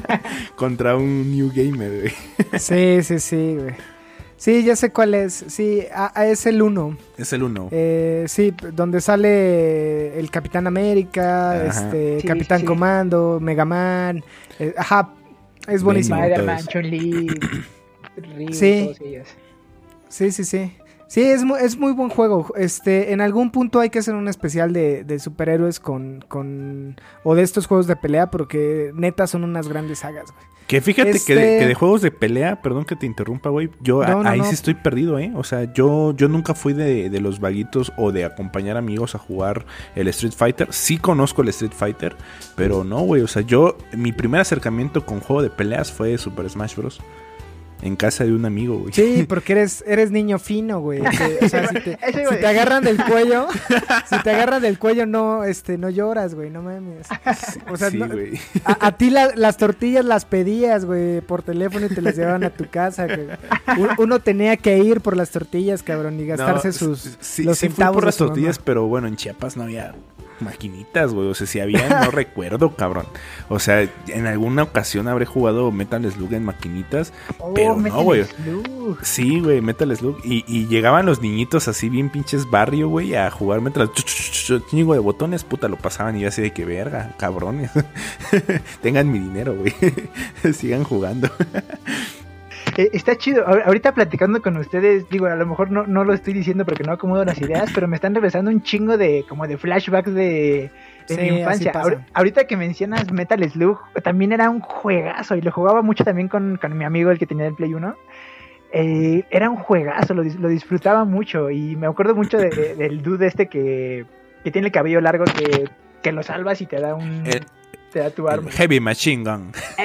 Contra un New Gamer, güey. Sí, sí, sí, güey. Sí, ya sé cuál es. Sí, a- a- es el 1. Es el 1. Eh, sí, donde sale el Capitán América, Ajá. este, Sí, Capitán sí. Comando, Mega Man. eh, ajá, es buenísimo. Spider-Man, Sí. Sí, sí, sí. Sí, es muy, es muy buen juego. Este, en algún punto hay que hacer un especial de, de superhéroes con, con. o de estos juegos de pelea, porque neta son unas grandes sagas, güey. Que fíjate que, de, Este- que de juegos de pelea, perdón que te interrumpa, güey. Yo a- No, no, ahí no. sí estoy perdido, ¿eh? O sea, yo, yo nunca fui de, de los vaguitos o de acompañar amigos a jugar el Street Fighter. Sí conozco el Street Fighter, pero no, güey. O sea, yo, mi primer acercamiento con juego de peleas fue Super Smash Bros. En casa de un amigo, güey. Sí, porque eres, eres niño fino, güey. O sea, si te, si agarran del cuello, si te agarran del cuello, no, este, no lloras, güey, no mames. O sea, sí, no- güey. a, a ti la- las tortillas las pedías, güey, por teléfono y te las llevaban a tu casa. güey. Un- Uno tenía que ir por las tortillas, cabrón, y gastarse No, sus sí, los sí fui por las mamá. tortillas, pero bueno, en Chiapas no había maquinitas, güey. O sea, si había, no recuerdo, cabrón. O sea, en alguna ocasión habré jugado Metal Slug en maquinitas, Oh, pero no, güey. Slug. Sí, güey, Metal Slug. Y, y llegaban los niñitos así bien pinches barrio, güey, a jugar Metal Slug. Chingo de botones, puta, lo pasaban y yo así de que verga, cabrones. Tengan mi dinero, güey. Sigan jugando. Eh, está chido. Ahor- Ahorita platicando con ustedes, digo, a lo mejor no, no lo estoy diciendo porque no acomodo las ideas, pero me están regresando un chingo de como de flashbacks de, de Sí, mi así infancia. ahorita que mencionas Metal Slug, también era un juegazo y lo jugaba mucho también con, con mi amigo el que tenía el Play 1. Eh, era un juegazo, lo, dis- lo disfrutaba mucho y me acuerdo mucho de- de- del dude este que, que tiene el cabello largo que, que lo salvas y te da un... El- te da tu arma. Heavy Machine Gun.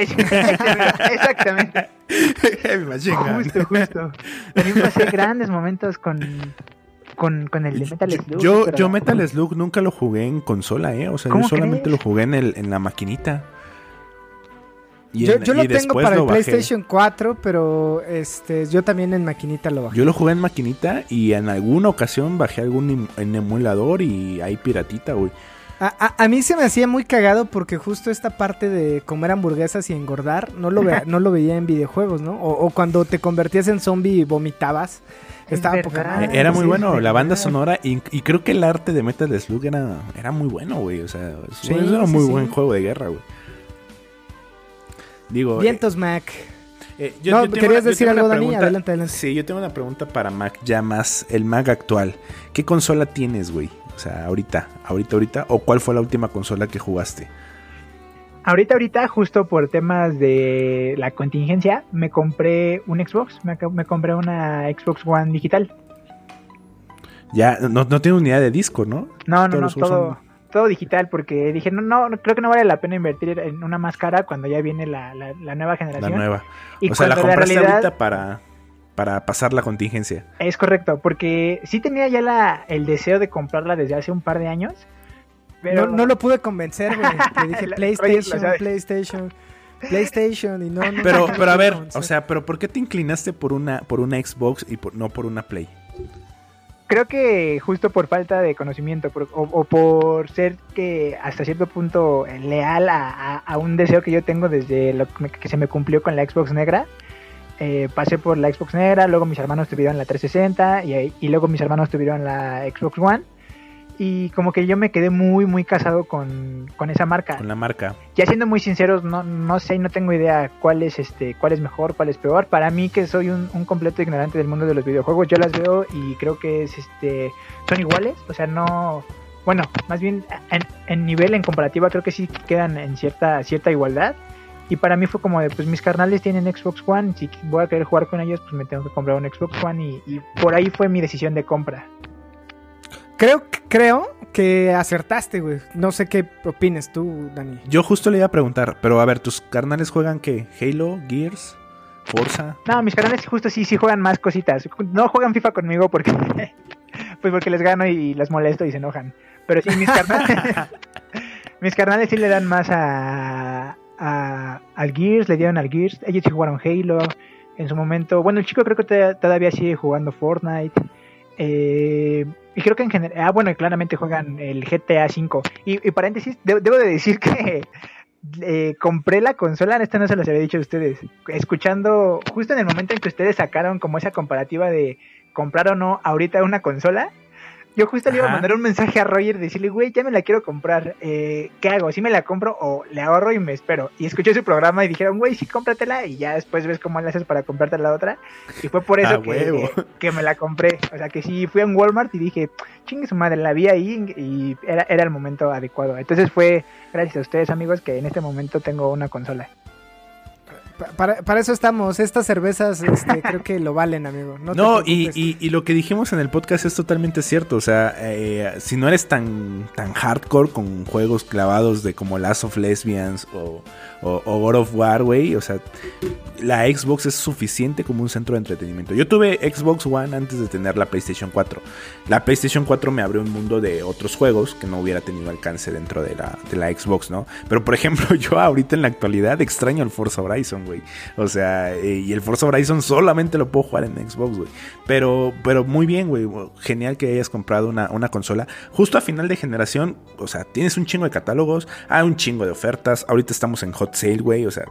Exactamente. Heavy Machine Gun. Justo, justo. También pasé grandes momentos con, con, con el de Metal Slug. Yo, yo Metal Slug nunca lo jugué en consola, ¿eh? O sea, yo ¿Cómo solamente crees? lo jugué en, el, en la maquinita. Y Yo, en- yo y lo tengo para el bajé. PlayStation 4, pero este, yo también en maquinita lo bajé. Yo lo jugué en maquinita y en alguna ocasión bajé algún em- en emulador y hay piratita, güey. A, a- a mí se me hacía muy cagado porque justo esta parte de comer hamburguesas y engordar no lo, ve- no lo veía en videojuegos, ¿no? O, o cuando te convertías en zombie y vomitabas. Es Estaba verdad. poca Ah, madre. Era muy sí, bueno, es la banda sonora y, y creo que el arte de Metal Slug era, era muy bueno, güey. O sea, es- Sí, era un sí, muy sí. buen juego de guerra, güey. Digo, eh, Vientos, Mac. eh, No, querías decir algo, Dani, adelante, adelante. Sí, yo tengo una pregunta para Mac, ya más, el Mac actual. ¿Qué consola tienes, güey? O sea, ahorita, ahorita, ahorita. ¿O cuál fue la última consola que jugaste? Ahorita, ahorita, justo por temas de la contingencia, me compré un Xbox. Me, compré una Xbox One digital. Ya, no, no ni idea de disco, ¿no? No, no, no, todo, digital, porque dije, no, no, creo que no vale la pena invertir en una más cara cuando ya viene la, la, la nueva La generación. nueva. Y o sea, la compraste realidad ahorita para, para pasar la contingencia. es correcto, porque sí tenía ya la, el deseo de comprarla desde hace un par de años. Pero No, no lo pude convencer, güey. Le dije La- PlayStation. PlayStation, PlayStation y no, no Pero, no pero a ver, o sea, pero ¿por qué te inclinaste por una, por una Xbox y por, no por una Play? creo que justo por falta de conocimiento o, por ser que hasta cierto punto leal a, un deseo que yo tengo desde lo que se me cumplió con la Xbox negra, eh, pasé por la Xbox negra, luego mis hermanos tuvieron la 360 y, y luego mis hermanos tuvieron la Xbox One y como que yo me quedé muy, muy casado con, esa marca. Con la marca. Ya siendo muy sinceros, no, no sé, no tengo idea cuál es, este, cuál es mejor, cuál es peor. Para mí, que soy un, completo ignorante del mundo de los videojuegos, yo las veo y creo que es, este, son iguales. O sea, no, bueno, más bien en, nivel, en comparativa, creo que sí quedan en cierta, cierta igualdad. Y para mí fue como de, pues mis carnales tienen Xbox One, si voy a querer jugar con ellos, pues me tengo que comprar un Xbox One y, y por ahí fue mi decisión de compra. Creo, creo que acertaste, güey. No sé qué opines tú, Dani. Yo justo le iba a preguntar, pero a ver, ¿tus carnales juegan qué? ¿Halo? ¿Gears? ¿Forza? No, mis carnales justo sí, sí juegan más cositas. No juegan FIFA conmigo porque, pues porque les gano y los molesto y se enojan. Pero sí, mis carnales, mis carnales sí le dan más a, a, al Gears, le dieron al Gears. Ellos jugaron Halo en su momento. Bueno, el chico creo que todavía sigue jugando Fortnite. Eh, y creo que en general, ah, bueno, claramente juegan el GTA V. Y, paréntesis, debo de decir que eh, compré la consola, esta no se los había dicho a ustedes, escuchando justo en el momento en que ustedes sacaron como esa comparativa de comprar o no ahorita una consola. Yo justo le iba a mandar un mensaje a Roger decirle, güey, ya me la quiero comprar. Eh, ¿Qué hago? ¿Si me la compro o le ahorro y me espero? Y escuché su programa y dijeron, güey, sí, cómpratela y ya después ves cómo le haces para comprarte la otra. Y fue por eso que, que, me la compré. O sea, que sí, fui a un Walmart y dije, chingue su madre, la vi ahí y era, era el momento adecuado. Entonces fue gracias a ustedes, amigos, que en este momento tengo una consola. Para, eso estamos. Estas cervezas este, creo que lo valen, amigo. No, y, lo que dijimos en el podcast es totalmente cierto. O sea, eh, si no eres tan, tan hardcore con juegos clavados de como Last of Lesbians o, o, God of War, güey, o sea, la Xbox es suficiente como un centro de entretenimiento. Yo tuve Xbox One antes de tener la PlayStation 4. La PlayStation 4 me abrió un mundo de otros juegos que no hubiera tenido alcance dentro de la, de la Xbox, ¿no? Pero por ejemplo, yo ahorita en la actualidad extraño el Forza Horizon, güey. O sea, eh, y el Forza Horizon solamente lo puedo jugar en Xbox, güey. Pero, pero muy bien, güey. Genial que hayas comprado una, una consola. Justo a final de generación, o sea, tienes un chingo de catálogos, hay un chingo de ofertas. Ahorita estamos en Hot Sale, güey. O sea,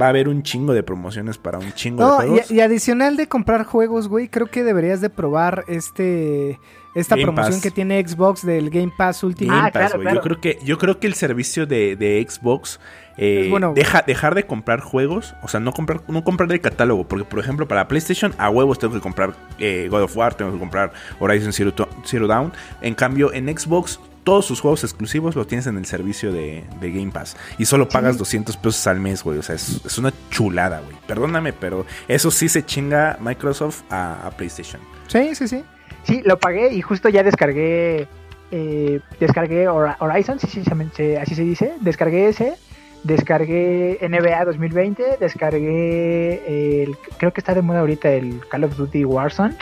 va a haber un chingo de promociones para un chingo de juegos. Y, y, adicional de comprar juegos, güey, creo que deberías de probar este esta promoción que tiene Xbox del Game Pass Ultimate. Game ah, Pass, Yo creo que yo creo que el servicio de, Xbox eh, deja dejar de comprar juegos, o sea, no comprar no comprar el catálogo, porque por ejemplo para PlayStation a huevos tengo que comprar eh, God of War, tengo que comprar Horizon Zero, Zero Dawn. En cambio en Xbox todos sus juegos exclusivos los tienes en el servicio de, Game Pass. Y solo pagas 200 pesos al mes, güey. O sea, es, una chulada, güey. Perdóname, pero eso sí se chinga Microsoft a, PlayStation. Sí, sí, sí. Sí, lo pagué y justo ya descargué. Eh, descargué Horizon, sí, sí, así se dice. Descargué ese. Descargué NBA 2020. Descargué. El, creo que está de moda ahorita el Call of Duty Warzone.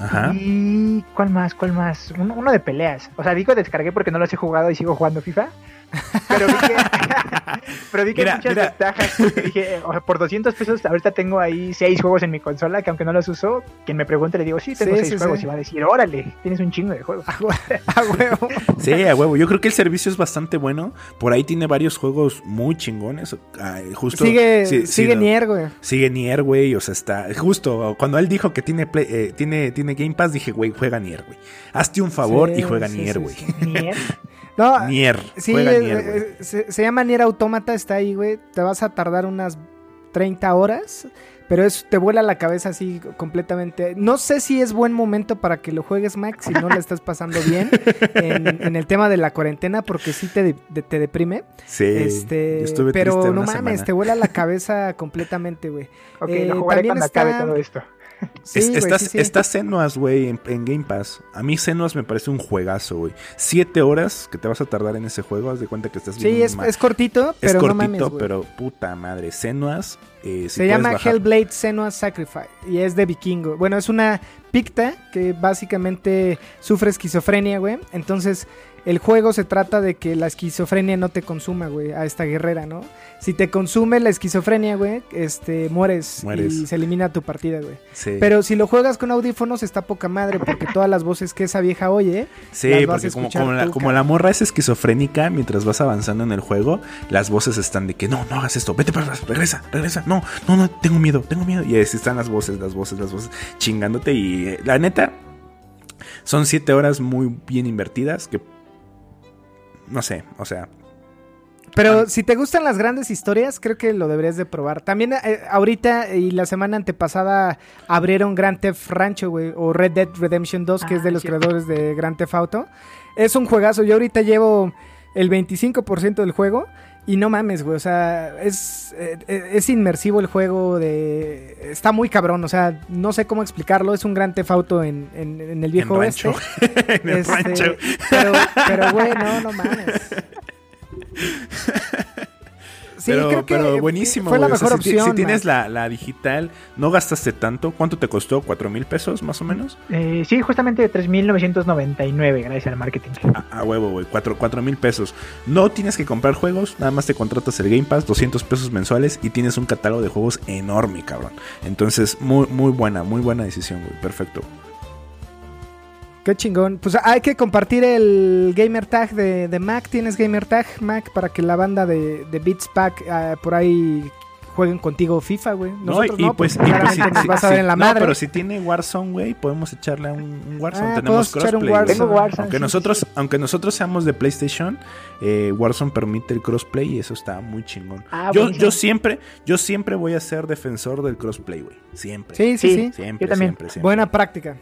Ajá. ¿Y cuál más? ¿Cuál más? Uno, de peleas. O sea, digo descargué porque no los he jugado y sigo jugando FIFA. Pero vi que, pero vi que hay muchas ventajas. Dije, por 200 pesos ahorita tengo ahí 6 juegos en mi consola que aunque no los uso, quien me pregunte le digo, sí, tengo 6 juegos y va a decir, órale, tienes un chingo de juegos. A huevo. Sí, a huevo. Yo creo que el servicio es bastante bueno. Por ahí tiene varios juegos muy chingones. justo, sigue sigue Nier, güey. Sigue Nier, güey. O sea, está justo cuando él dijo que tiene, eh, tiene, tiene Game Pass, dije, güey, juega Nier, güey. Hazte un favor y juega Nier, güey. Nier. No, Nier. Sí, eh, se, llama Nier Automata, está ahí, güey. Te vas a tardar unas 30 horas. Pero es, te vuela la cabeza así completamente. No sé si es buen momento para que lo juegues, Max, si no le estás pasando bien en, el tema de la cuarentena, porque sí te, te deprime. Sí. Este, pero no mames, te vuela la cabeza completamente, güey. Ok, lo eh, jugaré cuando acabe todo esto está, Senuas, güey, en, Game Pass. A mí Senuas me parece un juegazo, güey. Siete horas que te vas a tardar en ese juego, haz de cuenta que estás Sí, es, es, cortito, pero es cortito, pero puta madre. Senuas Eh, si Se llama bajar- Hellblade Senua's Sacrifice y es de vikingo. Bueno, es una picta que básicamente sufre esquizofrenia, güey. Entonces, el juego se trata de que la esquizofrenia no te consuma, güey, a esta guerrera, ¿no? Si te consume la esquizofrenia, güey, este, mueres, Mueres. y se elimina tu partida, güey. Sí. Pero si lo juegas con audífonos está poca madre porque todas las voces que esa vieja oye, Sí, las vas a porque como, como la, como morra es esquizofrénica, mientras vas avanzando en el juego, las voces están de que no, no hagas esto, vete para atrás, regresa, regresa, no, no, no, tengo miedo, tengo miedo. Y así están las voces, las voces, las voces, chingándote. Y eh, la neta, son siete horas muy bien invertidas que... No sé, o sea, Pero si te gustan las grandes historias, creo que lo deberías de probar. También eh, ahorita y la semana antepasada abrieron Grand Theft Rancho, güey, o Red Dead Redemption 2, que Ah, es de los cierto. creadores de Grand Theft Auto. Es un juegazo. Yo ahorita llevo el 25% del juego y no mames, güey, o sea, es, eh, eh, es inmersivo el juego de... Está muy cabrón, o sea, no sé cómo explicarlo. Es un Grand Theft Auto en, en- en el viejo en oeste. en el Este, rancho. Pero, pero, güey, no, no mames. Sí, pero, creo que pero buenísimo, fue la. O sea, mejor si, opción. si tienes la, la digital, no gastaste tanto. ¿Cuánto te costó? ¿Cuatro mil pesos más o menos? Eh, sí, justamente 3.999 gracias al marketing. A, a huevo, güey. Cuatro cuatro mil pesos. No tienes que comprar juegos, nada más te contratas el Game Pass, 200 pesos mensuales y tienes un catálogo de juegos enorme, cabrón. Entonces, muy, muy buena, muy buena decisión, güey. Perfecto. Qué chingón. Pues hay que compartir el gamer tag de, de Mac. ¿Tienes gamer tag, Mac? Para que la banda de, de Beats Pack ah, por ahí jueguen contigo FIFA, güey. Nosotros y no, pues, y pues claramente nos si- vas a ver en la no, madre. pero si tiene Warzone, güey, podemos echarle a un, un Warzone. Ah, Tenemos podemos echar un crossplay. Warzone. Tengo Warzone. Aunque sí, nosotros, sí, aunque nosotros seamos de PlayStation, eh, Warzone permite el crossplay y eso está muy chingón. Ah, yo, buenísimo. yo siempre, yo siempre voy a ser defensor del crossplay, güey. Siempre. Sí, sí, Sí. sí. Siempre, Yo también. siempre, siempre. Buena práctica.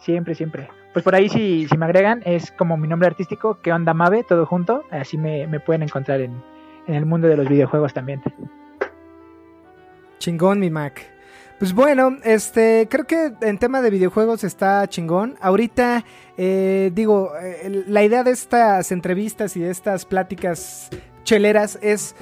Siempre, siempre. Pues por ahí si, si me agregan es como mi nombre artístico, que onda Mave, todo junto. Así me, me pueden encontrar en, en el mundo de los videojuegos también. Chingón, mi Mac. Pues bueno, este, creo que en tema de videojuegos está chingón. Ahorita, eh, digo, eh, la idea de estas entrevistas y de estas pláticas cheleras es,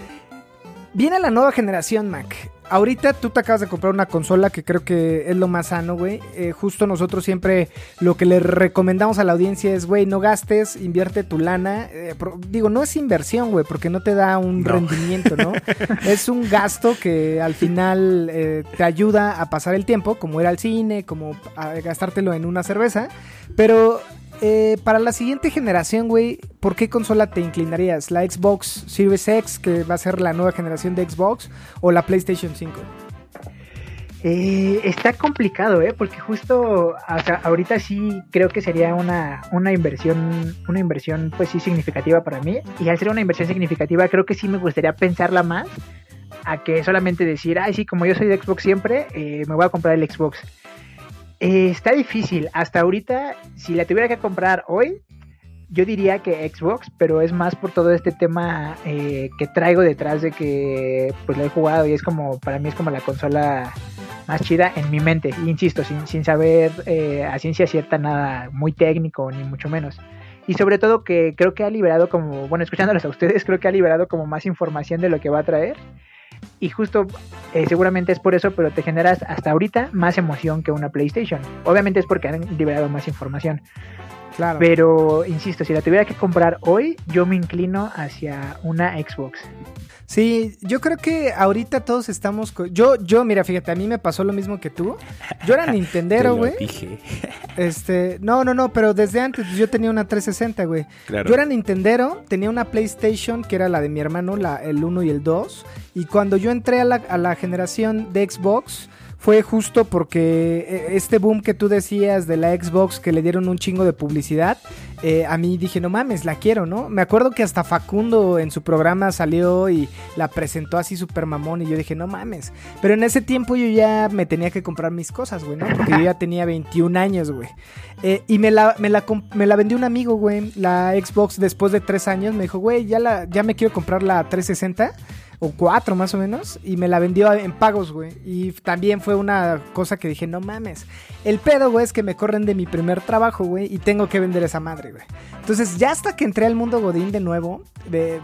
viene la nueva generación, Mac. Ahorita tú te acabas de comprar una consola que creo que es lo más sano, güey. Eh, justo nosotros siempre lo que le recomendamos a la audiencia es, güey, no gastes, invierte tu lana. Eh, pro- digo, no es inversión, güey, porque no te da un No. rendimiento, ¿no? es un gasto que al final eh, te ayuda a pasar el tiempo, como ir al cine, como a gastártelo en una cerveza. Pero eh, para la siguiente generación, güey, ¿por qué consola te inclinarías? ¿La Xbox Series X, que va a ser la nueva generación de Xbox, o la PlayStation 5? Eh, está complicado, ¿eh? Porque justo o ahorita sí creo que sería una, una inversión, una inversión pues sí significativa para mí. Y al ser una inversión significativa, creo que sí me gustaría pensarla más a que solamente decir, ay, sí, como yo soy de Xbox siempre, eh, me voy a comprar el Xbox. Eh, está difícil. Hasta ahorita, si la tuviera que comprar hoy, yo diría que Xbox, pero es más por todo este tema eh, que traigo detrás de que pues lo he jugado y es como, para mí es como la consola más chida en mi mente. Insisto, sin, sin saber eh, a ciencia cierta nada muy técnico, ni mucho menos. Y sobre todo que creo que ha liberado como, bueno, escuchándolos a ustedes, creo que ha liberado como más información de lo que va a traer. Y justo, eh, seguramente es por eso, pero te generas hasta ahorita más emoción que una PlayStation. Obviamente es porque han liberado más información. Claro. Pero, insisto, si la tuviera que comprar hoy, yo me inclino hacia una Xbox. Sí, yo creo que ahorita todos estamos... Yo, yo, mira, fíjate, a mí me pasó lo mismo que tú. Yo era Te Nintendero, güey. dije. Este, no, no, no, pero desde antes yo tenía una 360, güey. Claro. Yo era Nintendero, tenía una PlayStation que era la de mi hermano, la, el 1 y el 2. Y cuando yo entré a la, a la generación de Xbox, fue justo porque eh, este boom que tú decías de la Xbox que le dieron un chingo de publicidad, eh, a mí dije, no mames, la quiero, ¿no? Me acuerdo que hasta Facundo en su programa salió y la presentó así super mamón y yo dije, no mames. Pero en ese tiempo yo ya me tenía que comprar mis cosas, güey, ¿no? Porque yo ya tenía 21 años, güey. Eh, y me la, me, la, me la vendió un amigo, güey. La Xbox después de tres años me dijo, güey, ya, la, ya me quiero comprar la 360 o cuatro más o menos, y me la vendió en pagos, güey. Y también fue una cosa que dije, no mames. El pedo, güey, es que me corren de mi primer trabajo, güey, y tengo que vender esa madre, güey. Entonces, ya hasta que entré al mundo Godín de nuevo,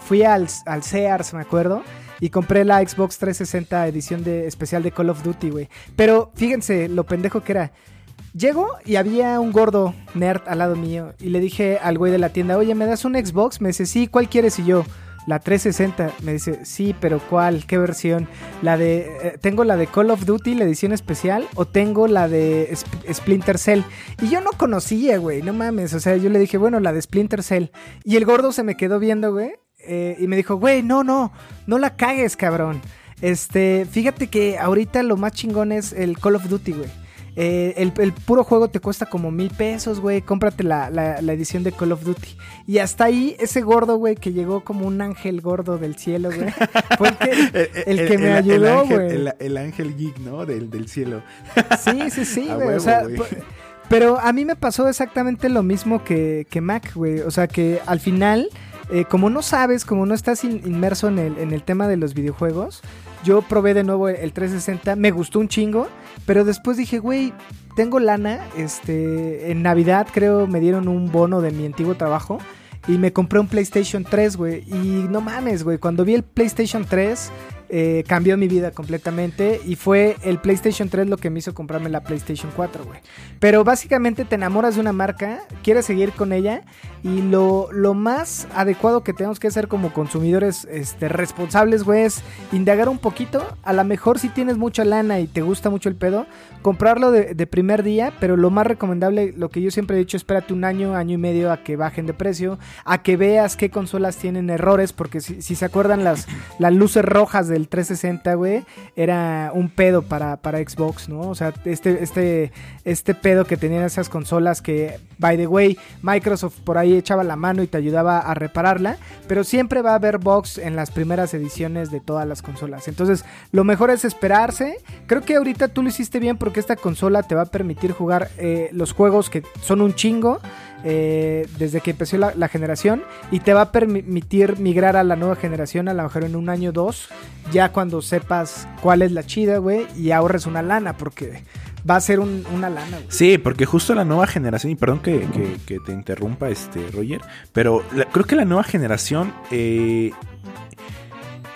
fui al, al Sears, me acuerdo, y compré la Xbox 360 edición de especial de Call of Duty, güey. Pero fíjense lo pendejo que era. Llego y había un gordo nerd al lado mío y le dije al güey de la tienda, oye, ¿me das un Xbox? Me dice, sí, ¿cuál quieres? Y yo, la 360. Me dice, sí, pero ¿cuál? ¿Qué versión? La de. eh, ¿Tengo la de Call of Duty, la edición especial? ¿O tengo la de Sp- Splinter Cell? Y yo no conocía, güey, no mames. O sea, yo le dije, bueno, la de Splinter Cell. Y el gordo se me quedó viendo, güey. eh, y me dijo, güey, no, no, no la cagues, cabrón. Este, fíjate que ahorita lo más chingón es el Call of Duty, güey. Eh, el, el puro juego te cuesta como mil pesos, güey. Cómprate la, la- la edición de Call of Duty. Y hasta ahí, ese gordo, güey, que llegó como un ángel gordo del cielo, güey. Fue el que, el que me ayudó, güey. El, el ángel geek, ¿no? Del, del cielo. Sí, sí, sí, güey. O sea, güey. p- pero a mí me pasó exactamente lo mismo que, que Mac, güey. O sea, que al final, eh, como no sabes, como no estás in- inmerso en el, en el tema de los videojuegos, yo probé de nuevo el 360, me gustó un chingo, pero después dije, güey, tengo lana, este, en Navidad creo me dieron un bono de mi antiguo trabajo y me compré un PlayStation 3, güey, y no mames, güey, cuando vi el PlayStation 3 eh, cambió mi vida completamente y fue el PlayStation 3 lo que me hizo comprarme la PlayStation 4, güey. Pero básicamente te enamoras de una marca, quieres seguir con ella y lo, lo más adecuado que tenemos que hacer como consumidores este, responsables, güey, es indagar un poquito. A lo mejor si tienes mucha lana y te gusta mucho el pedo, comprarlo de, de primer día, pero lo más recomendable, lo que yo siempre he dicho, espérate un año, año y medio a que bajen de precio, a que veas qué consolas tienen errores, porque si, si se acuerdan las, las luces rojas del 360, güey, era un pedo para, para Xbox, ¿no? O sea, este, este, este pedo que tenían esas consolas que, by the way, Microsoft por ahí echaba la mano y te ayudaba a repararla, pero siempre va a haber bugs en las primeras ediciones de todas las consolas. Entonces, lo mejor es esperarse. Creo que ahorita tú lo hiciste bien porque esta consola te va a permitir jugar eh, los juegos que son un chingo. Eh, desde que empezó la, generación y te va a permitir migrar a la nueva generación a lo mejor en un año o dos ya cuando sepas cuál es la chida güey y ahorres una lana porque va a ser un- una lana. Sí, porque justo la nueva generación, y perdón que, que- te interrumpa, este Roger, pero creo que la nueva generación eh,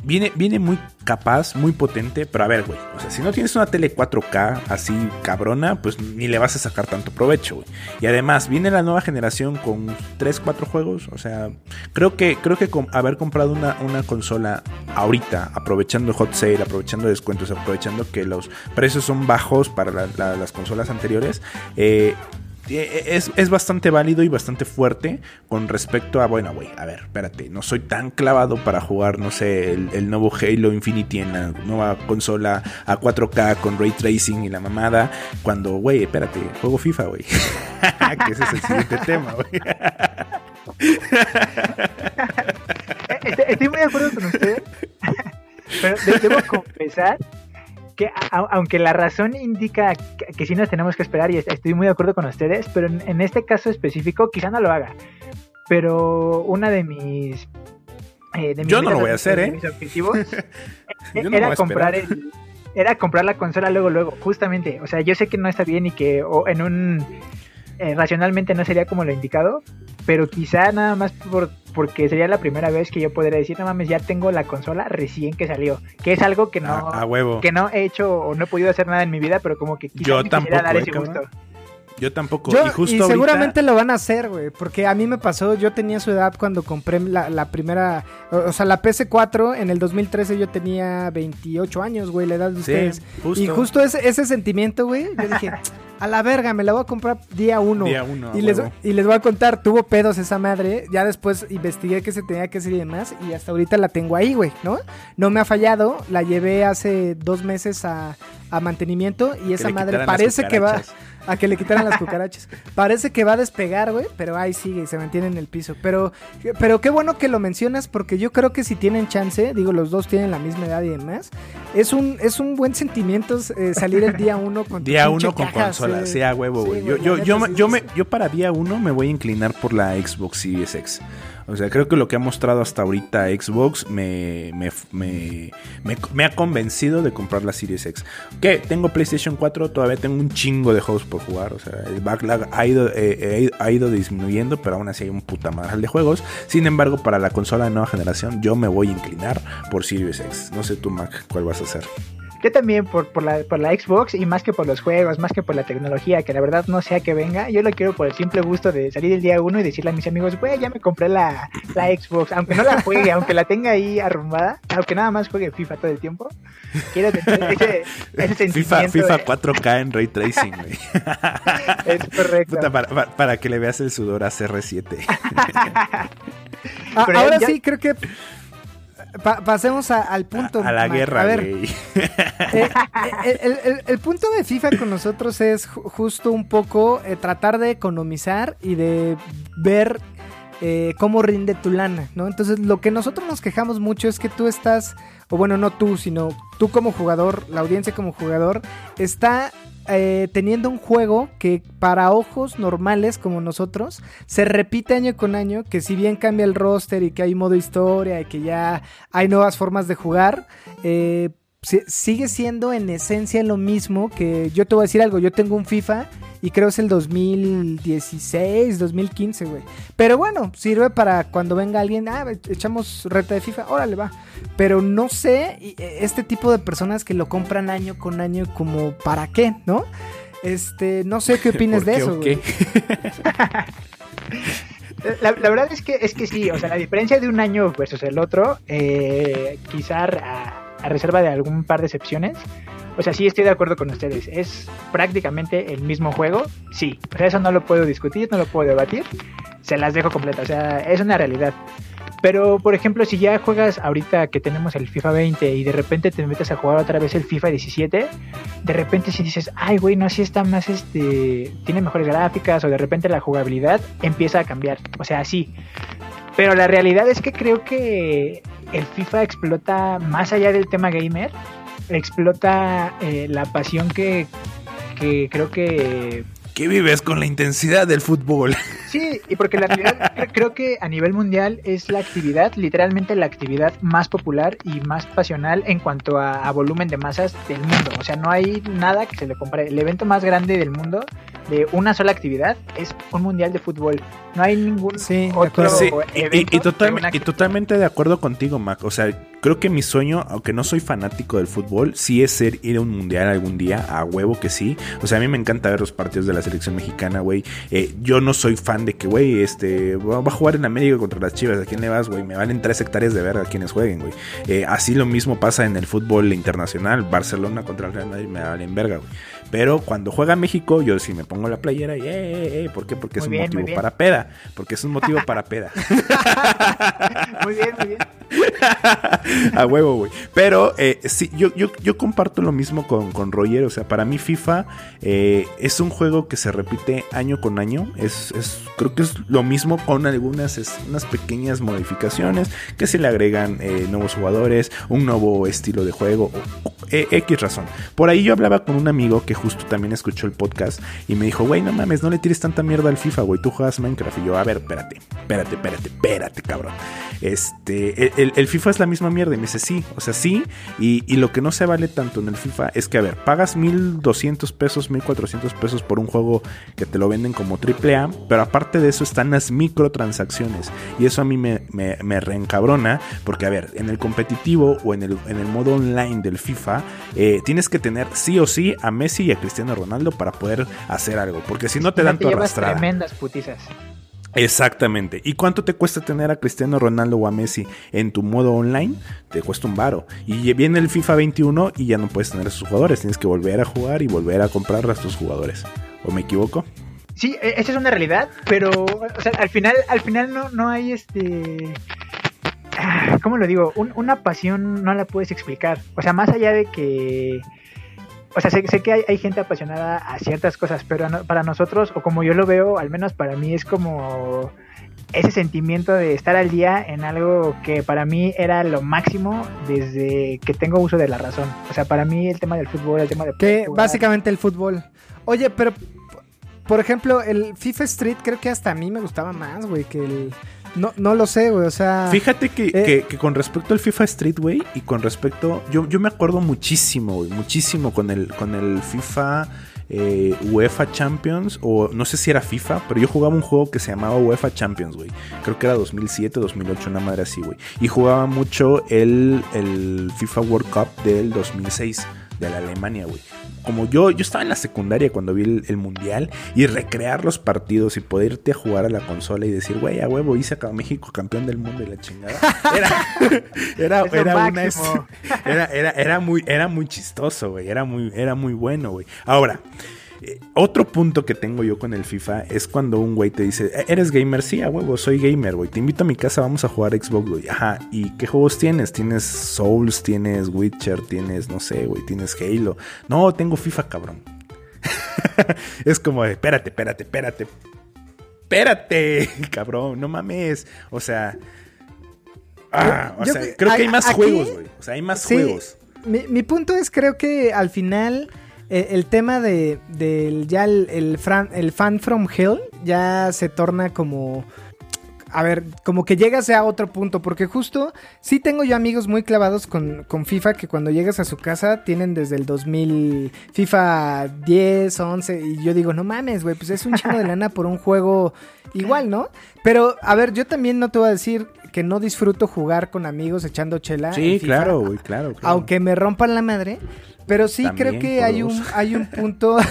viene, viene muy capaz, muy potente, pero a ver, güey, o sea, si no tienes una tele 4K así cabrona, pues ni le vas a sacar tanto provecho, güey. Y además, viene la nueva generación con 3, 4 juegos, o sea, creo que, creo que con haber comprado una, una consola ahorita, aprovechando hot sale, aprovechando descuentos, aprovechando que los precios son bajos para la- la- las consolas anteriores, eh, es, es bastante válido y bastante fuerte con respecto a, bueno, güey, a ver, espérate, no soy tan clavado para jugar, no sé, el, el nuevo Halo Infinity en la nueva consola a 4K con ray tracing y la mamada, cuando, güey, espérate, juego FIFA, güey. que ese es el siguiente tema, güey. Eh, Estoy, muy de acuerdo con usted, pero de- debo confesar que a- aunque la razón indica que, que sí nos tenemos que esperar y est- estoy muy de acuerdo con ustedes, pero en, en este caso específico quizá no lo haga. Pero una de mis... eh, de mis Yo no lo voy a hacer, ¿eh? Mis objetivos no voy era comprar el... Era comprar la consola luego, luego, justamente. O sea, yo sé que no está bien y que o en un... eh, racionalmente no sería como lo indicado, pero quizá nada más por, porque sería la primera vez que yo podría decir, no mames, ya tengo la consola recién que salió, que es algo que no, A, a huevo. que no he hecho o no he podido hacer nada en mi vida, pero como que quizá Yo me quisiera tampoco, dar eh, ese gusto. Yo tampoco. Yo- y justo y ahorita- seguramente lo van a hacer, güey. Porque a mí me pasó, yo tenía su edad cuando compré la, la primera. O, o sea, la PS4 en el 2013 yo tenía 28 años, güey, la edad de Sí, ustedes. justo. Y justo ese, ese sentimiento, güey, yo dije, a la verga, me la voy a comprar día uno. Día uno, y, les, y les voy a contar, tuvo pedos esa madre. Ya después investigué qué se tenía que hacer y demás. Y hasta ahorita la tengo ahí, güey, ¿no? No me ha fallado. La llevé hace dos meses a, a mantenimiento. Y esa madre parece que va. A que le quitaran las cucarachas. Parece que va a despegar, güey, pero ahí sigue y se mantiene en el piso. Pero, pero qué bueno que lo mencionas porque yo creo que si tienen chance, digo, los dos tienen la misma edad y demás, es un, es un buen sentimiento eh, salir el día uno con Día uno con caja consola sí. sea huevo, güey. yo, yo, yo, yo, me, yo para día uno me voy a inclinar por la Xbox Series X. O sea, creo que lo que ha mostrado hasta ahorita Xbox me, me, me, me, ha convencido de comprar la Series X. Que tengo PlayStation 4, todavía tengo un chingo de juegos por jugar. O sea, el backlog ha ido, eh, eh, ha ido disminuyendo, pero aún así hay un puta madre de juegos. Sin embargo, para la consola de nueva generación, yo me voy a inclinar por Series X. No sé tú, Mac, cuál vas a hacer. Yo también por, por, la, por la Xbox y más que por los juegos, más que por la tecnología, que la verdad no sea que venga, yo lo quiero por el simple gusto de salir el día uno y decirle a mis amigos, güey, ya me compré la, la Xbox, aunque no la juegue, aunque la tenga ahí arrumbada, aunque nada más juegue FIFA todo el tiempo, quiero tener ese, ese FIFA, sentimiento FIFA de- 4K en Ray Tracing, güey. Es correcto. Puta, para, para- para que le veas el sudor a CR7. Ah, Pero ahora ya- sí, creo que pa- pasemos a- al punto. a la guerra, A ver, güey. eh, el, el- el- el punto de FIFA con nosotros es ju- justo un poco eh, tratar de economizar y de ver eh, cómo rinde tu lana, ¿no? Entonces, lo que nosotros nos quejamos mucho es que tú estás, o bueno, no tú, sino tú como jugador, la audiencia como jugador, está eh, teniendo un juego que para ojos normales como nosotros se repite año con año, que si bien cambia el roster y que hay modo historia y que ya hay nuevas formas de jugar, eh, sigue siendo en esencia lo mismo que yo te voy a decir algo, yo tengo un FIFA y creo es el 2016, 2015, güey. Pero bueno, sirve para cuando venga alguien, ah, echamos reta de FIFA, órale va. Pero no sé, eh, este tipo de personas que lo compran año con año como para qué, ¿no? Este, no sé qué opinas ¿Por de eso, güey. la verdad es que es que sí, o sea, la diferencia de un año versus el otro, eh, quizá a, reserva de algún par de excepciones, o sea, sí estoy de acuerdo con ustedes, es prácticamente el mismo juego, sí, o sea, eso no lo puedo discutir, no lo puedo debatir, se las dejo completas, o sea, es una realidad. Pero, por ejemplo, si ya juegas ahorita que tenemos el FIFA 20 y de repente te metes a jugar otra vez el FIFA 17, de repente si dices, ay, güey, no, así está más, este, tiene mejores gráficas o de repente la jugabilidad empieza a cambiar. O sea, sí. Pero la realidad es que creo que el FIFA explota más allá del tema gamer, explota eh, la pasión que, que creo que ¿Qué vives con la intensidad del fútbol? Sí, y porque la realidad cre- creo que a nivel mundial es la actividad, literalmente la actividad más popular y más pasional en cuanto a, a volumen de masas del mundo. O sea, no hay nada que se le compare. El evento más grande del mundo de una sola actividad es un mundial de fútbol. No hay ningún Sí, otro. Sí, y- y, evento y de total- una y totalmente de acuerdo contigo, Mac. O sea, creo que mi sueño, aunque no soy fanático del fútbol, sí es ser ir a un mundial algún día, a huevo que sí. O sea, a mí me encanta ver los partidos de la selección mexicana, güey. Eh, yo no soy fan de que, güey, este, va va a jugar en América contra las Chivas. ¿A quién le vas, güey? Me valen tres hectáreas de verga a quienes jueguen, güey. Eh, así lo mismo pasa en el fútbol internacional. Barcelona contra el Real Madrid me valen verga, güey. Pero cuando juega México, yo sí me pongo la playera y, eh, eh, eh, ¿por qué? Porque es un bien, motivo para peda. Porque es un motivo para peda. Muy bien, muy bien. a huevo, güey. Pero eh, sí, yo, yo, yo comparto lo mismo con, con Roger. O sea, para mí FIFA eh, es un juego que se repite año con año. Es, es- creo que es lo mismo con algunas es- unas pequeñas modificaciones que se le agregan eh, nuevos jugadores, un nuevo estilo de juego, o- o- X razón. Por ahí yo hablaba con un amigo que justo también escuchó el podcast y me dijo, güey, no mames, no le tires tanta mierda al FIFA, güey. Tú juegas Minecraft. Y yo, a ver, espérate, espérate, espérate, espérate, cabrón. Este, el, el- FIFA es la misma mierda. Y me dice, sí, o sea, sí. Y, y lo que no se vale tanto en el FIFA es que, a ver, pagas 1200 pesos, 1400 pesos por un juego que te lo venden como AAA. Pero aparte de eso están las microtransacciones. Y eso a mí me, me, me reencabrona. Porque, a ver, en el competitivo o en el, en el modo online del FIFA, eh, tienes que tener sí o sí a Messi y a Cristiano Ronaldo para poder hacer algo. Porque si no te dan tu arrastrada. tremendas putizas. Exactamente. ¿Y cuánto te cuesta tener a Cristiano Ronaldo o a Messi en tu modo online? Te cuesta un varo. Y viene el FIFA 21 y ya no puedes tener a esos jugadores. Tienes que volver a jugar y volver a comprar a estos jugadores. ¿O me equivoco? Sí, e- esa es una realidad, pero o sea, al final, al final no, no hay este. ah, ¿Cómo lo digo? Un- una pasión no la puedes explicar. O sea, más allá de que. O sea, sé, sé que hay, hay gente apasionada a ciertas cosas, pero no- para nosotros, o como yo lo veo, al menos para mí, es como ese sentimiento de estar al día en algo que para mí era lo máximo desde que tengo uso de la razón. O sea, para mí el tema del fútbol, el tema de Que básicamente el fútbol. Oye, pero por ejemplo, el FIFA Street creo que hasta a mí me gustaba más, güey, que el no, no lo sé, güey, o sea... Fíjate que, eh, que, con respecto al FIFA Street, güey, y con respecto... Yo, yo me acuerdo muchísimo, güey, muchísimo con el, con el FIFA eh, UEFA Champions, o no sé si era FIFA, pero yo jugaba un juego que se llamaba UEFA Champions, güey. Creo que era 2007, 2008, una madre así, güey. Y jugaba mucho el, el FIFA World Cup del 2006 de la Alemania, güey. Como yo, yo estaba en la secundaria cuando vi el, mundial y recrear los partidos y poder irte a jugar a la consola y decir, güey, a huevo, hice a México campeón del mundo y la chingada. Era, era, era, una, era, era, era, muy, era muy chistoso, güey. Era muy, era muy bueno, güey. Ahora, eh, otro punto que tengo yo con el FIFA es cuando un güey te dice, e-, ¿eres gamer? Sí, a huevo, soy gamer, güey. Te invito a mi casa, vamos a jugar Xbox, güey. Ajá, ¿y qué juegos tienes? Tienes Souls, tienes Witcher, tienes, no sé, güey, tienes Halo. No, tengo FIFA, cabrón. es como, espérate, espérate, espérate. Espérate, cabrón, no mames. O sea, ah, o sea creo que hay más juegos, güey. O sea, hay más juegos. Mi, mi punto es, creo que al final eh, el tema de, del ya el, el, fan from hell ya se torna como a ver, como que llegas a otro punto, porque justo sí tengo yo amigos muy clavados con, con, FIFA que cuando llegas a su casa tienen desde el 2000 FIFA 10, 11 y yo digo, no mames, güey, pues es un chingo de lana por un juego igual, ¿no? Pero a ver, yo también no te voy a decir que no disfruto jugar con amigos echando chela. Sí, claro, güey, claro, claro. Aunque me rompan la madre, pero sí creo que hay un, hay un punto.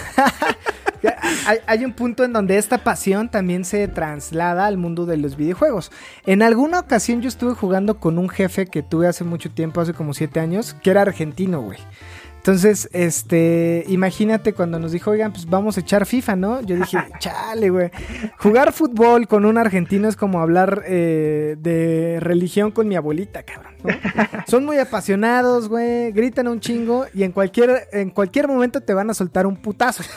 hay, un punto en donde esta pasión también se traslada al mundo de los videojuegos. En alguna ocasión yo estuve jugando con un jefe que tuve hace mucho tiempo, hace como siete años, que era argentino, güey. Entonces, este, imagínate cuando nos dijo, oigan, pues vamos a echar FIFA, ¿no? Yo dije, chale, güey. Jugar fútbol con un argentino es como hablar eh, de religión con mi abuelita, cabrón. ¿no? Son muy apasionados, güey. Gritan un chingo y en cualquier, en cualquier momento te van a soltar un putazo.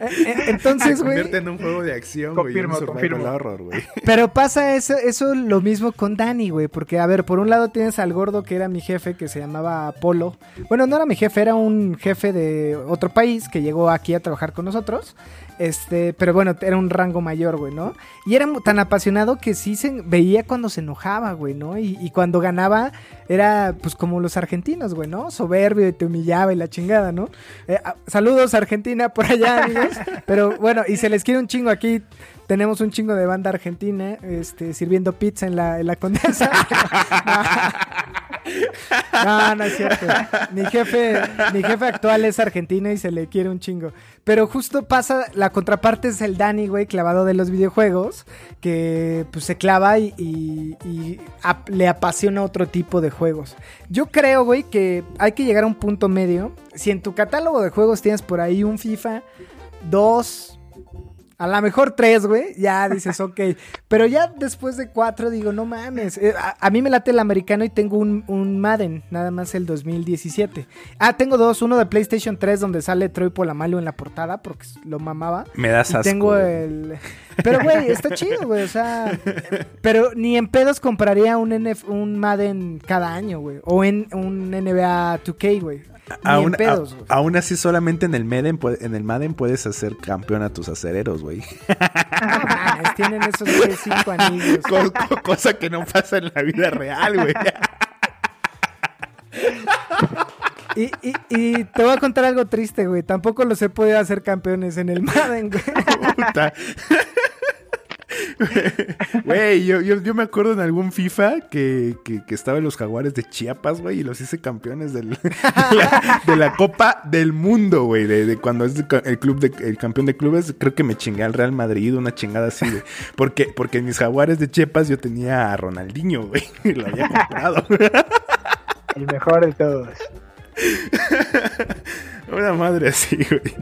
Entonces, güey. convierte en un juego de acción, confirmo, Confirmo, horror, güey. Pero pasa eso, eso lo mismo con Dani, güey. Porque, a ver, por un lado tienes al gordo que era mi jefe, que se llamaba Polo. Bueno, no era mi jefe, era un jefe de otro país que llegó aquí a trabajar con nosotros. Este, pero bueno, era un rango mayor, güey, ¿no? Y era tan apasionado que sí se veía cuando se enojaba, güey, ¿no? Y, cuando ganaba era pues como los argentinos, güey, ¿no? Soberbio y te humillaba y la chingada, ¿no? Eh, saludos Argentina por allá, amigos. Pero bueno, y se les quiere un chingo aquí. Tenemos un chingo de banda argentina, este, sirviendo pizza en la, en la condesa. No, no es cierto. Mi jefe, mi jefe actual es argentino y se le quiere un chingo. Pero justo pasa, la contraparte es el Dani, güey, clavado de los videojuegos, que pues se clava y, le apasiona otro tipo de juegos. Yo creo, güey, que hay que llegar a un punto medio. Si en tu catálogo de juegos tienes por ahí un FIFA, dos, a lo mejor tres, güey, ya dices, ok. Pero ya después de cuatro digo, no mames. Eh, a, mí me late el americano y tengo un, un, Madden, nada más el 2017. Ah, tengo dos. Uno de PlayStation 3 donde sale Troy Polamalu en la portada porque lo mamaba. Me das asco. tengo el... Pero, güey, está chido, güey. O sea, pero ni en pedos compraría un, un Madden cada año, güey. O en un NBA 2K, güey. Aún, aún así, solamente en el, Madden, en el Madden puedes hacer campeón a tus acereros, güey. tienen esos cinco anillos. cosa que no pasa en la vida real, güey. Y, y, y, te voy a contar algo triste, güey. Tampoco los he podido hacer campeones en el Madden, güey. Güey, yo, yo, me acuerdo en algún FIFA que, que, estaba en los jaguares de Chiapas, güey, y los hice campeones del, de, la, Copa del Mundo, güey. De, cuando es el club de, el campeón de clubes, creo que me chingué al Real Madrid, una chingada así, güey. Porque, porque en mis jaguares de Chiapas yo tenía a Ronaldinho, güey. Y lo había comprado. El mejor de todos. Una madre así, güey.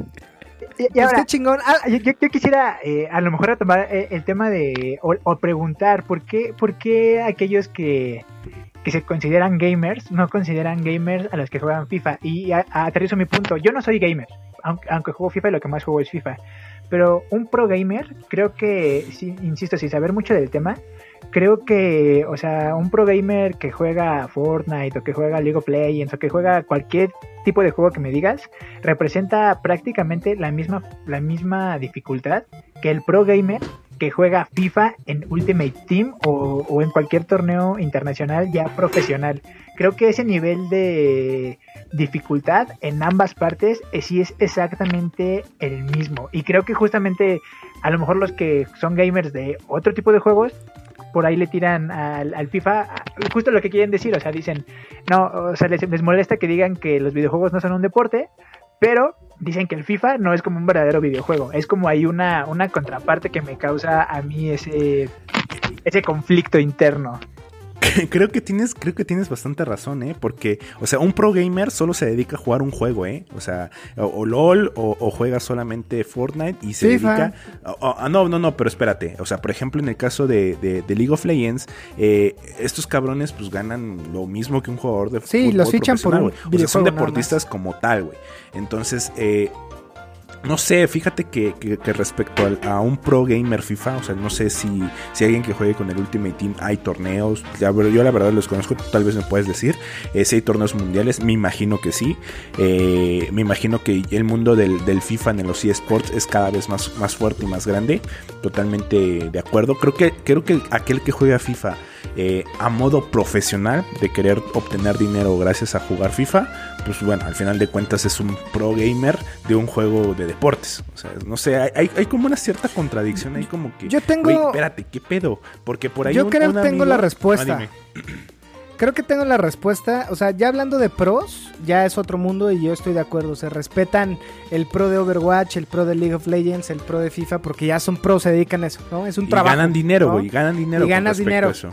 Y, ahora, chingón. Ah, yo, quisiera eh, a lo mejor retomar eh, el tema de. O, preguntar, ¿por qué, ¿por qué aquellos que, que se consideran gamers no consideran gamers a los que juegan FIFA? Y aterrizo mi punto. Yo no soy gamer, aunque, aunque juego FIFA y lo que más juego es FIFA. pero un pro gamer, creo que, sí, insisto, sin saber mucho del tema, creo que, o sea, un pro gamer que juega Fortnite o que juega League of Legends o que juega cualquier tipo de juego que me digas, representa prácticamente la misma, la misma dificultad que el pro gamer que juega FIFA en Ultimate Team o, o en cualquier torneo internacional ya profesional. Creo que ese nivel de dificultad en ambas partes sí es exactamente el mismo. Y creo que justamente a lo mejor los que son gamers de otro tipo de juegos por ahí le tiran al, al FIFA justo lo que quieren decir, o sea, dicen, no, o sea, les, les molesta que digan que los videojuegos no son un deporte, pero dicen que el FIFA no es como un verdadero videojuego, es como hay una, una contraparte que me causa a mí ese, ese conflicto interno. creo que tienes, creo que tienes bastante razón, ¿eh? Porque, o sea, un pro gamer solo se dedica a jugar un juego, ¿eh? O sea, o, o LOL o, o, juega solamente Fortnite y se FIFA. dedica. a no, no, no, pero espérate. O sea, por ejemplo, en el caso de, de, de League of Legends, eh, estos cabrones pues ganan lo mismo que un jugador de Sí, los fichan por un O sea, son deportistas como tal, güey. Entonces, eh, no sé, fíjate que, respecto a, un pro gamer FIFA, o sea, no sé si, si alguien que juegue con el Ultimate Team hay torneos. Yo la verdad los conozco, tal vez me puedes decir. Eh, si hay torneos mundiales, me imagino que sí. Eh, me imagino que el mundo del, del FIFA en los eSports es cada vez más, más fuerte y más grande. Totalmente de acuerdo. Creo que, creo que aquel que juega FIFA eh, a modo profesional de querer obtener dinero gracias a jugar FIFA, pues bueno, al final de cuentas es un pro gamer de un juego de deportes. O sea, no sé, hay, como una cierta contradicción ahí como que... Yo tengo- "Güey, espérate, ¿qué pedo? Porque por ahí... Yo un- creo que tengo amigo- la respuesta. Ah. Creo que tengo la respuesta. O sea, ya hablando de pros, ya es otro mundo y yo estoy de acuerdo. Se respetan el pro de Overwatch, el pro de League of Legends, el pro de FIFA, porque ya son pros, se dedican a eso, ¿no? Es un Y trabajo. ganan dinero, ¿no? güey, ganan dinero. Y con ganas dinero. a eso.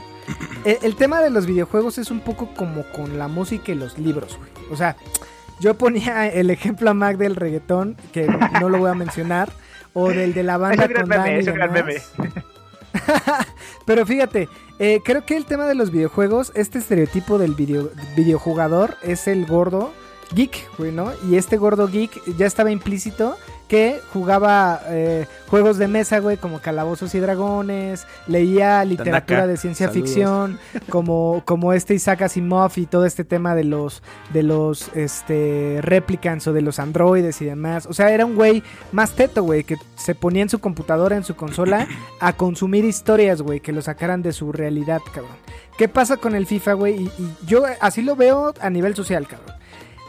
El, el tema de los videojuegos es un poco como con la música y los libros, güey. O sea, yo ponía el ejemplo a Mac del reggaetón, que no lo voy a mencionar, o del de la Es banda un gran con meme, es un gran meme. Pero fíjate, eh, creo que el tema de los videojuegos, este estereotipo del video, videojugador es el gordo geek, güey, ¿no? Y este gordo geek ya estaba implícito que jugaba eh, juegos de mesa, güey, como Calabozos y Dragones, leía literatura Tanaka, de ciencia saludos. ficción, como, como este Isaac Asimov y todo este tema de los, de los este, replicants o de los androides y demás. O sea, era un güey más teto, güey, que se ponía en su computadora, en su consola, a consumir historias, güey, que lo sacaran de su realidad, cabrón. ¿Qué pasa con el FIFA, güey? Y, y yo así lo veo a nivel social, cabrón.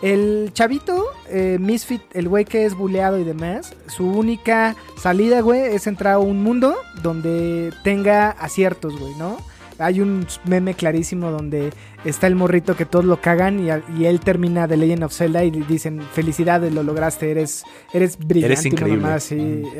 El chavito, eh, Misfit, el güey que es buleado y demás, su única salida, güey, es entrar a un mundo donde tenga aciertos, güey, ¿no? Hay un meme clarísimo donde está el morrito que todos lo cagan y, él termina The Legend of Zelda y dicen, felicidades, lo lograste, eres, eres brillante. Eres.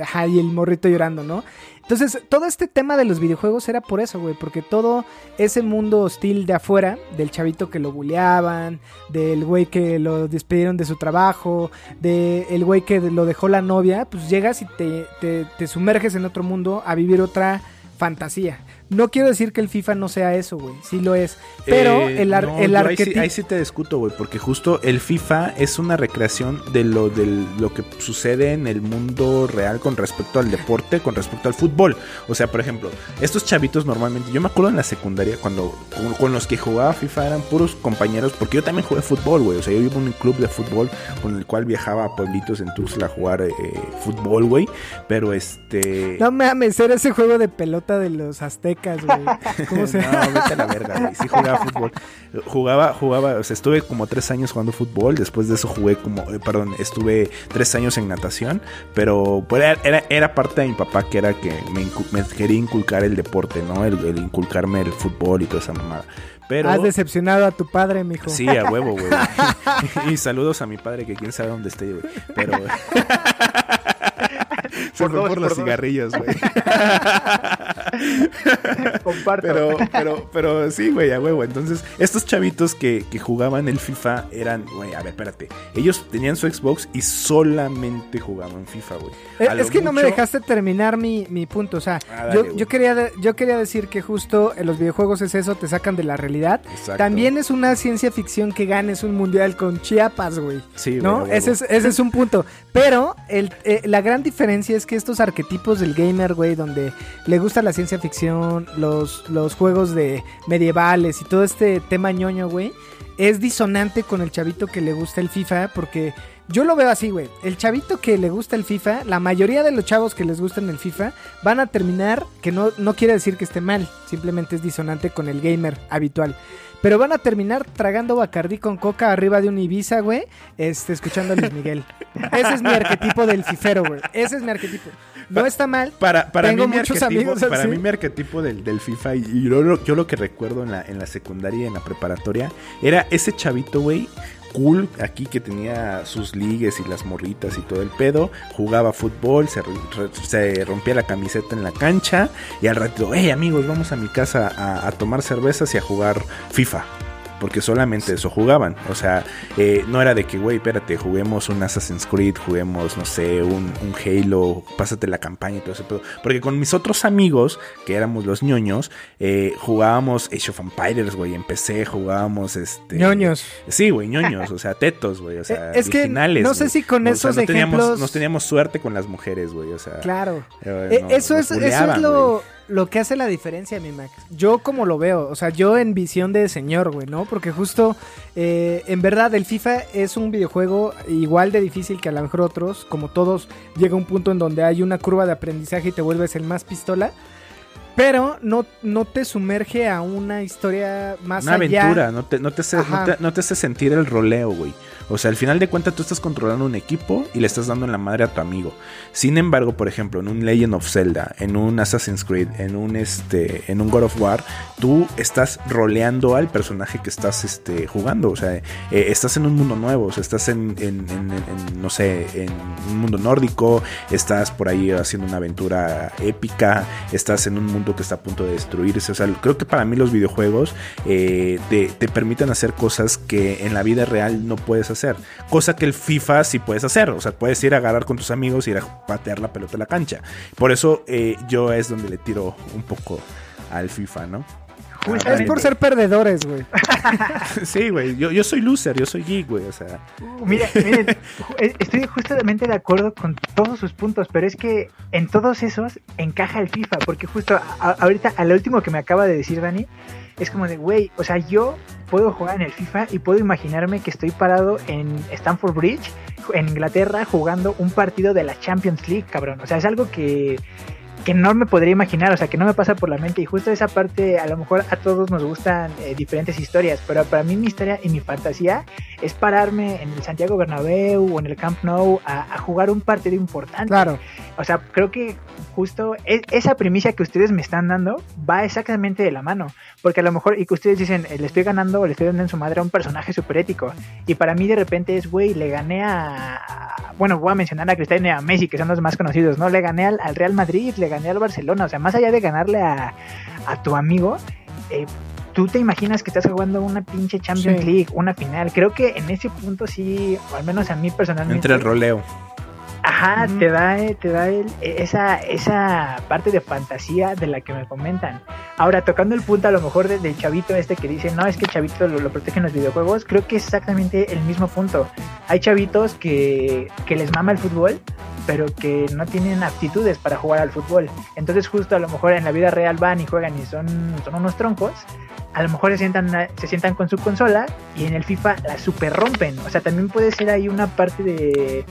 Ajá, y el morrito llorando, ¿no? Entonces, todo este tema de los videojuegos era por eso, güey, porque todo ese mundo hostil de afuera, del chavito que lo buleaban, del güey que lo despidieron de su trabajo, del güey que lo dejó la novia, pues llegas y te, te, te sumerges en otro mundo a vivir otra fantasía. No quiero decir que el FIFA no sea eso, güey, sí lo es, pero Eh, el, ar- no, el yo ahí, sí, arquetipo... ahí sí te discuto, güey, porque justo el FIFA es una recreación de lo, de lo que sucede en el mundo real con respecto al deporte, con respecto al fútbol. O sea, por ejemplo, estos chavitos normalmente, yo me acuerdo en la secundaria cuando con, con los que jugaba FIFA eran puros compañeros, porque yo también jugué fútbol, güey. O sea, yo iba a un club de fútbol con el cual viajaba a pueblitos en Tuxtla a jugar eh, fútbol, güey. Pero este... No mames, era ese juego de pelota de los aztecas, güey. ¿Cómo se No, vete a la verga, güey. Sí jugaba fútbol. Jugaba, jugaba, o sea, estuve como tres años jugando fútbol. Después de eso jugué como, eh, perdón, estuve tres años en natación. Pero pues, era, era, parte de mi papá que era que me, quería inculcar el deporte, ¿no? El, el inculcarme el fútbol y toda esa mamada. Pero... Has decepcionado a tu padre, mijo. Sí, a huevo, güey. y saludos a mi padre, que quién sabe dónde esté, güey. Pero. Se Por fue dos, por por los dos. cigarrillos, güey. Comparto. Pero, pero, pero sí, güey, a huevo. Entonces, estos chavitos que, que jugaban el FIFA eran, güey, a ver, espérate. Ellos tenían su Xbox y solamente jugaban FIFA, güey. Eh, Es que no me dejaste terminar mi, mi punto. O sea, Ah, dale, yo, yo, quería, yo quería decir que justo en los videojuegos es eso, te sacan de la realidad. Exacto. También es una ciencia ficción que ganes un mundial con Chiapas, güey. Sí, güey, ¿No? Ese es, ese es un punto. Pero el, eh, la gran diferencia es que estos arquetipos del gamer, güey, donde le gusta la ciencia ficción, los, los juegos de medievales y todo este tema ñoño, güey, es disonante con el chavito que le gusta el FIFA porque yo lo veo así, güey. El chavito que le gusta el FIFA, la mayoría de los chavos que les gustan el FIFA van a terminar, que no, no quiere decir que esté mal, simplemente es disonante con el gamer habitual. Pero van a terminar tragando Bacardí con coca arriba de un Ibiza, güey, este, escuchando a Luis Miguel. Ese es mi arquetipo del fifero, güey. Ese es mi arquetipo. No está mal. Para, para Tengo mí, mi muchos arquetipo, amigos para mí mi arquetipo del, del FIFA y, yo, lo- yo lo que recuerdo en la, en la secundaria y en la preparatoria era ese chavito, güey, cool aquí que tenía sus ligues y las morritas y todo el pedo, jugaba fútbol, se, se rompía la camiseta en la cancha y al rato, hey amigos, vamos a mi casa a, a tomar cervezas y a jugar FIFA. Porque solamente eso jugaban. O sea, eh, no era de que, güey, espérate, juguemos un Assassin's Creed, juguemos, no sé, un, un Halo, pásate la campaña y todo ese pedo. Porque con mis otros amigos, que éramos los ñoños, eh, jugábamos Age of Empires, güey, en PC, jugábamos este. ñoños. Sí, güey, ñoños, o sea, tetos, güey, o sea, es que no sé si con O sea, esos no teníamos, ejemplos- Nos teníamos suerte con las mujeres, güey, o sea. Claro. eh, Eh, no, eso, es, eso es lo. Lo que hace la diferencia, mi Mac. Yo como lo veo, o sea, yo en visión de señor, güey, ¿no? Porque justo, eh, en verdad, el FIFA es un videojuego igual de difícil que a lo mejor otros. Como todos, llega un punto en donde hay una curva de aprendizaje y te vuelves el más pistola. Pero no, no te sumerge a una historia más Una allá. aventura, no te, no, te hace, no, te, no te hace sentir el roleo, güey. O sea, al final de cuentas tú estás controlando un equipo y le estás dando en la madre a tu amigo. Sin embargo, por ejemplo, en un Legend of Zelda, en un Assassin's Creed, en un este, en un God of War, tú estás roleando al personaje que estás este, jugando. O sea, eh, estás en un mundo nuevo, o sea, estás en, en- en- no sé, en un mundo nórdico, estás por ahí haciendo una aventura épica, estás en un mundo que está a punto de destruirse. O sea, creo que para mí los videojuegos eh, te, te permiten hacer cosas que en la vida real no puedes hacer. Cosa que el FIFA sí puedes hacer. O sea, puedes ir a agarrar con tus amigos y ir a patear la pelota a la cancha. Por eso eh, yo es donde le tiro un poco al FIFA, ¿no? Justamente. Es por ser perdedores, güey. Sí, güey. Yo, yo soy loser, yo soy geek, güey. O sea, Uh, Mira, miren, estoy justamente de acuerdo con todos sus puntos, pero es que en todos esos encaja el FIFA, porque justo a- ahorita, al último que me acaba de decir Dani, es como de, güey, o sea, yo puedo jugar en el FIFA y puedo imaginarme que estoy parado en Stamford Bridge, en Inglaterra, jugando un partido de la Champions League, cabrón. O sea, es algo que que no me podría imaginar, o sea, que no me pasa por la mente. Y justo esa parte, a lo mejor a todos nos gustan eh, diferentes historias, pero para mí mi historia y mi fantasía es pararme en el Santiago Bernabéu o en el Camp Nou a, a jugar un partido importante. Claro. O sea, creo que justo e- esa primicia que ustedes me están dando va exactamente de la mano. Porque a lo mejor, y que ustedes dicen, eh, le estoy ganando o le estoy dando en su madre a un personaje súper ético. Y para mí de repente es, güey, le gané a... a- Bueno, voy a mencionar a Cristiano y a Messi, que son los más conocidos, ¿no? Le gané al, al Real Madrid, le gané al Barcelona. O sea, más allá de ganarle a, a tu amigo, eh, tú te imaginas que estás jugando una pinche Champions Sí. League, una final. Creo que en ese punto sí, o al menos a mí personalmente... entre el roleo. Ajá, te da, te da el- esa, esa parte de fantasía de la que me comentan. Ahora, tocando el punto a lo mejor de- del chavito este que dice, no, es que el chavito lo, lo protegen los videojuegos, creo que es exactamente el mismo punto. Hay chavitos que, que les mama el fútbol, pero que no tienen aptitudes para jugar al fútbol. Entonces justo a lo mejor en la vida real van y juegan y son, son unos troncos. A lo mejor se sientan, se sientan con su consola y en el FIFA la super rompen. O sea, también puede ser ahí una parte de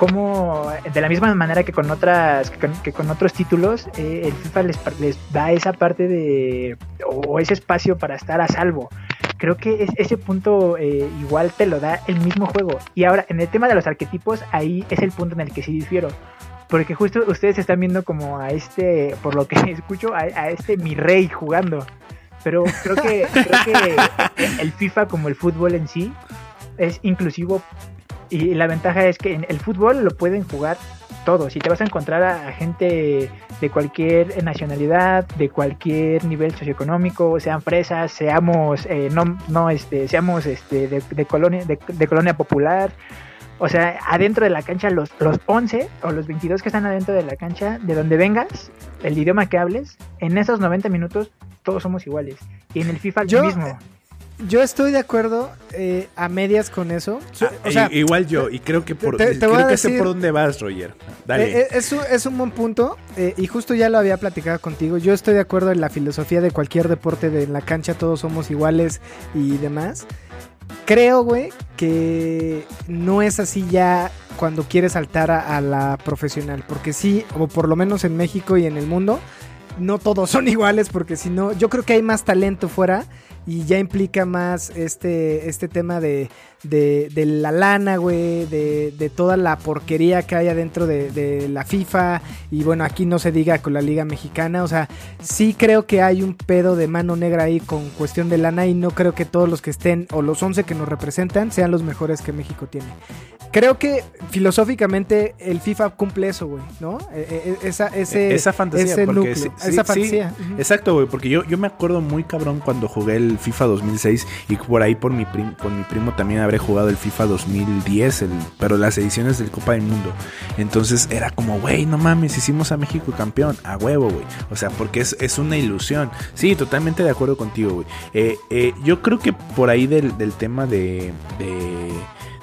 como de la misma manera que con otras que con, que con otros títulos eh, el FIFA les, les da esa parte de o ese espacio para estar a salvo. Creo que es- ese punto eh, igual te lo da el mismo juego. Y ahora en el tema de los arquetipos ahí es el punto en el que sí difiero. Porque justo ustedes están viendo como a este por lo que escucho a, a este mi rey jugando. Pero creo que creo que el FIFA como el fútbol en sí es inclusivo y la ventaja es que en el fútbol lo pueden jugar todos. Y te vas a encontrar a, a gente de cualquier nacionalidad, de cualquier nivel socioeconómico, sean fresas, seamos eh, no, no este, seamos este de, colonia de, de, colonia popular. O sea, adentro de la cancha, los, los 11 o los 22 que están adentro de la cancha, de donde vengas, el idioma que hables, en esos 90 minutos todos somos iguales. Y en el FIFA lo mismo yo estoy de acuerdo eh, a medias con eso. Ah, igual yo, y creo que por, creo que sé por dónde vas, Roger. Dale. Eh, eh, es, un, buen punto, y justo ya lo había platicado contigo. Yo estoy de acuerdo en la filosofía de cualquier deporte de en la cancha todos somos iguales y demás. Creo, güey, que no es así ya cuando quieres saltar a la profesional, porque sí, o por lo menos en México y en el mundo, no todos son iguales, porque si no, yo creo que hay más talento fuera y ya implica más este, este tema de, de, la lana, güey, de, de, toda la porquería que hay adentro de, de, la FIFA y bueno, aquí no se diga con la Liga Mexicana, o sea, sí creo que hay un pedo de mano negra ahí con cuestión de lana y no creo que todos los que estén o los 11 que nos representan sean los mejores que México tiene. Creo que filosóficamente el FIFA cumple eso, güey, ¿no? E, e, e, esa, ese, esa fantasía. Ese núcleo, esa fantasía. Exacto, güey, porque yo, yo me acuerdo muy cabrón cuando jugué el FIFA 2006 y por ahí por mi, prim, por mi primo también habré jugado el FIFA 2010, el, pero las ediciones del Copa del Mundo. Entonces era como, güey, no mames, hicimos a México campeón, a huevo, güey. O sea, porque es, es, una ilusión. Sí, totalmente de acuerdo contigo, güey. Eh, eh, yo creo que por ahí del, del tema de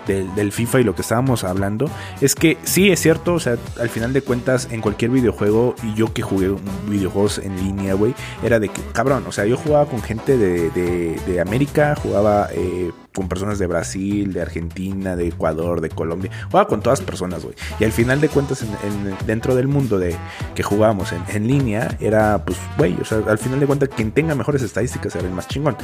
del, FIFA y lo que estábamos hablando, es que sí es cierto, o sea, al final de cuentas, en cualquier videojuego, y yo que jugué videojuegos en línea, güey, era de que, cabrón, o sea, yo jugaba con gente de, de, América, jugaba eh, con personas de Brasil, de Argentina, de Ecuador, de Colombia, jugaba con todas personas, güey. Y al final de cuentas, en, dentro del mundo de que jugábamos en, en línea, era, pues, güey, o sea, al final de cuentas, quien tenga mejores estadísticas era el más chingón.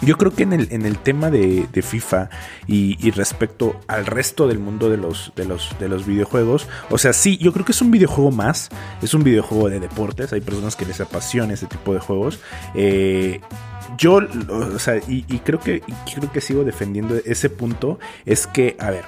Yo creo que en el, en el tema de, FIFA y, respecto al resto del mundo de los, de, los, de los videojuegos, o sea, sí, yo creo que es un videojuego más, es un videojuego de deportes, hay personas que les apasiona este tipo de juegos. Eh, yo, o sea, y, y, creo que y creo que sigo defendiendo ese punto, es que, a ver,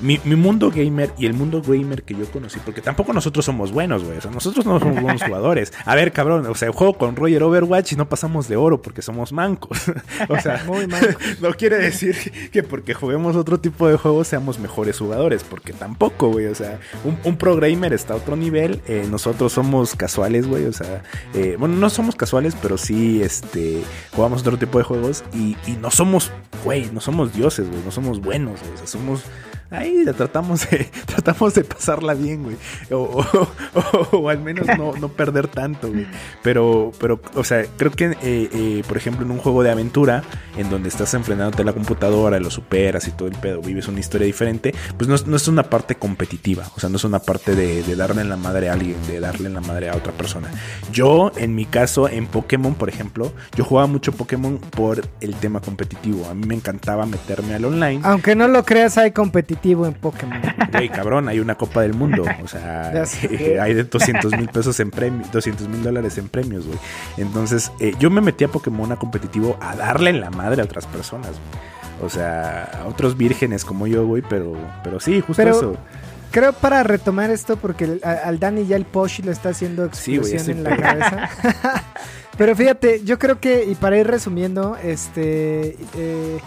mi, mundo gamer y el mundo gamer que yo conocí, porque tampoco nosotros somos buenos, güey. O sea, nosotros no somos buenos jugadores. A ver, cabrón, o sea, juego con Roger Overwatch y no pasamos de oro porque somos mancos. o sea, no quiere decir que porque juguemos otro tipo de juegos seamos mejores jugadores, porque tampoco, güey. O sea, un, pro gamer está a otro nivel. Eh, nosotros somos casuales, güey. O sea, eh, bueno, no somos casuales, pero sí, este, jugamos otro tipo de juegos y, y no somos, güey, no somos dioses, güey. No somos buenos, güey. O sea, somos ahí tratamos de, tratamos de pasarla bien, güey. O, al menos no, no, perder tanto, güey. Pero, pero, o sea, creo que, eh, eh, por ejemplo, en un juego de aventura, en donde estás enfrentándote a la computadora, lo superas y todo el pedo, vives una historia diferente, pues no, no es una parte competitiva. O sea, no es una parte de, de, darle en la madre a alguien, de darle en la madre a otra persona. Yo, en mi caso, en Pokémon, por ejemplo, yo jugaba mucho Pokémon por el tema competitivo. A mí me encantaba meterme al online. Aunque no lo creas, hay competitivo en Pokémon. Güey, cabrón, hay una Copa del Mundo. O sea, hay de 200 mil pesos en premios, 200 mil dólares en premios, güey. Entonces, eh, yo me metí a Pokémon a competitivo a darle en la madre a otras personas, güey. O sea, a otros vírgenes como yo, güey, pero, pero sí, justo eso. Creo para retomar esto, porque al Dani ya el Posh lo está haciendo explosión en la cabeza. pero fíjate, yo creo que, y para ir resumiendo, este. Eh,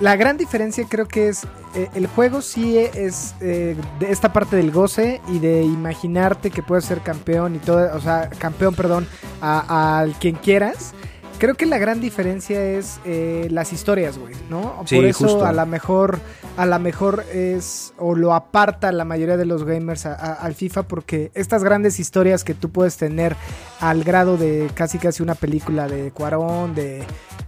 la gran diferencia creo que es eh, el juego sí es eh, de esta parte del goce y de imaginarte que puedes ser campeón y todo, o sea, campeón, perdón, al quien quieras. Creo que la gran diferencia es eh, las historias, güey, ¿no? Por eso a lo mejor, a la mejor es, o lo aparta la mayoría de los gamers al FIFA, porque estas grandes historias que tú puedes tener al grado de casi casi una película de Cuarón, de,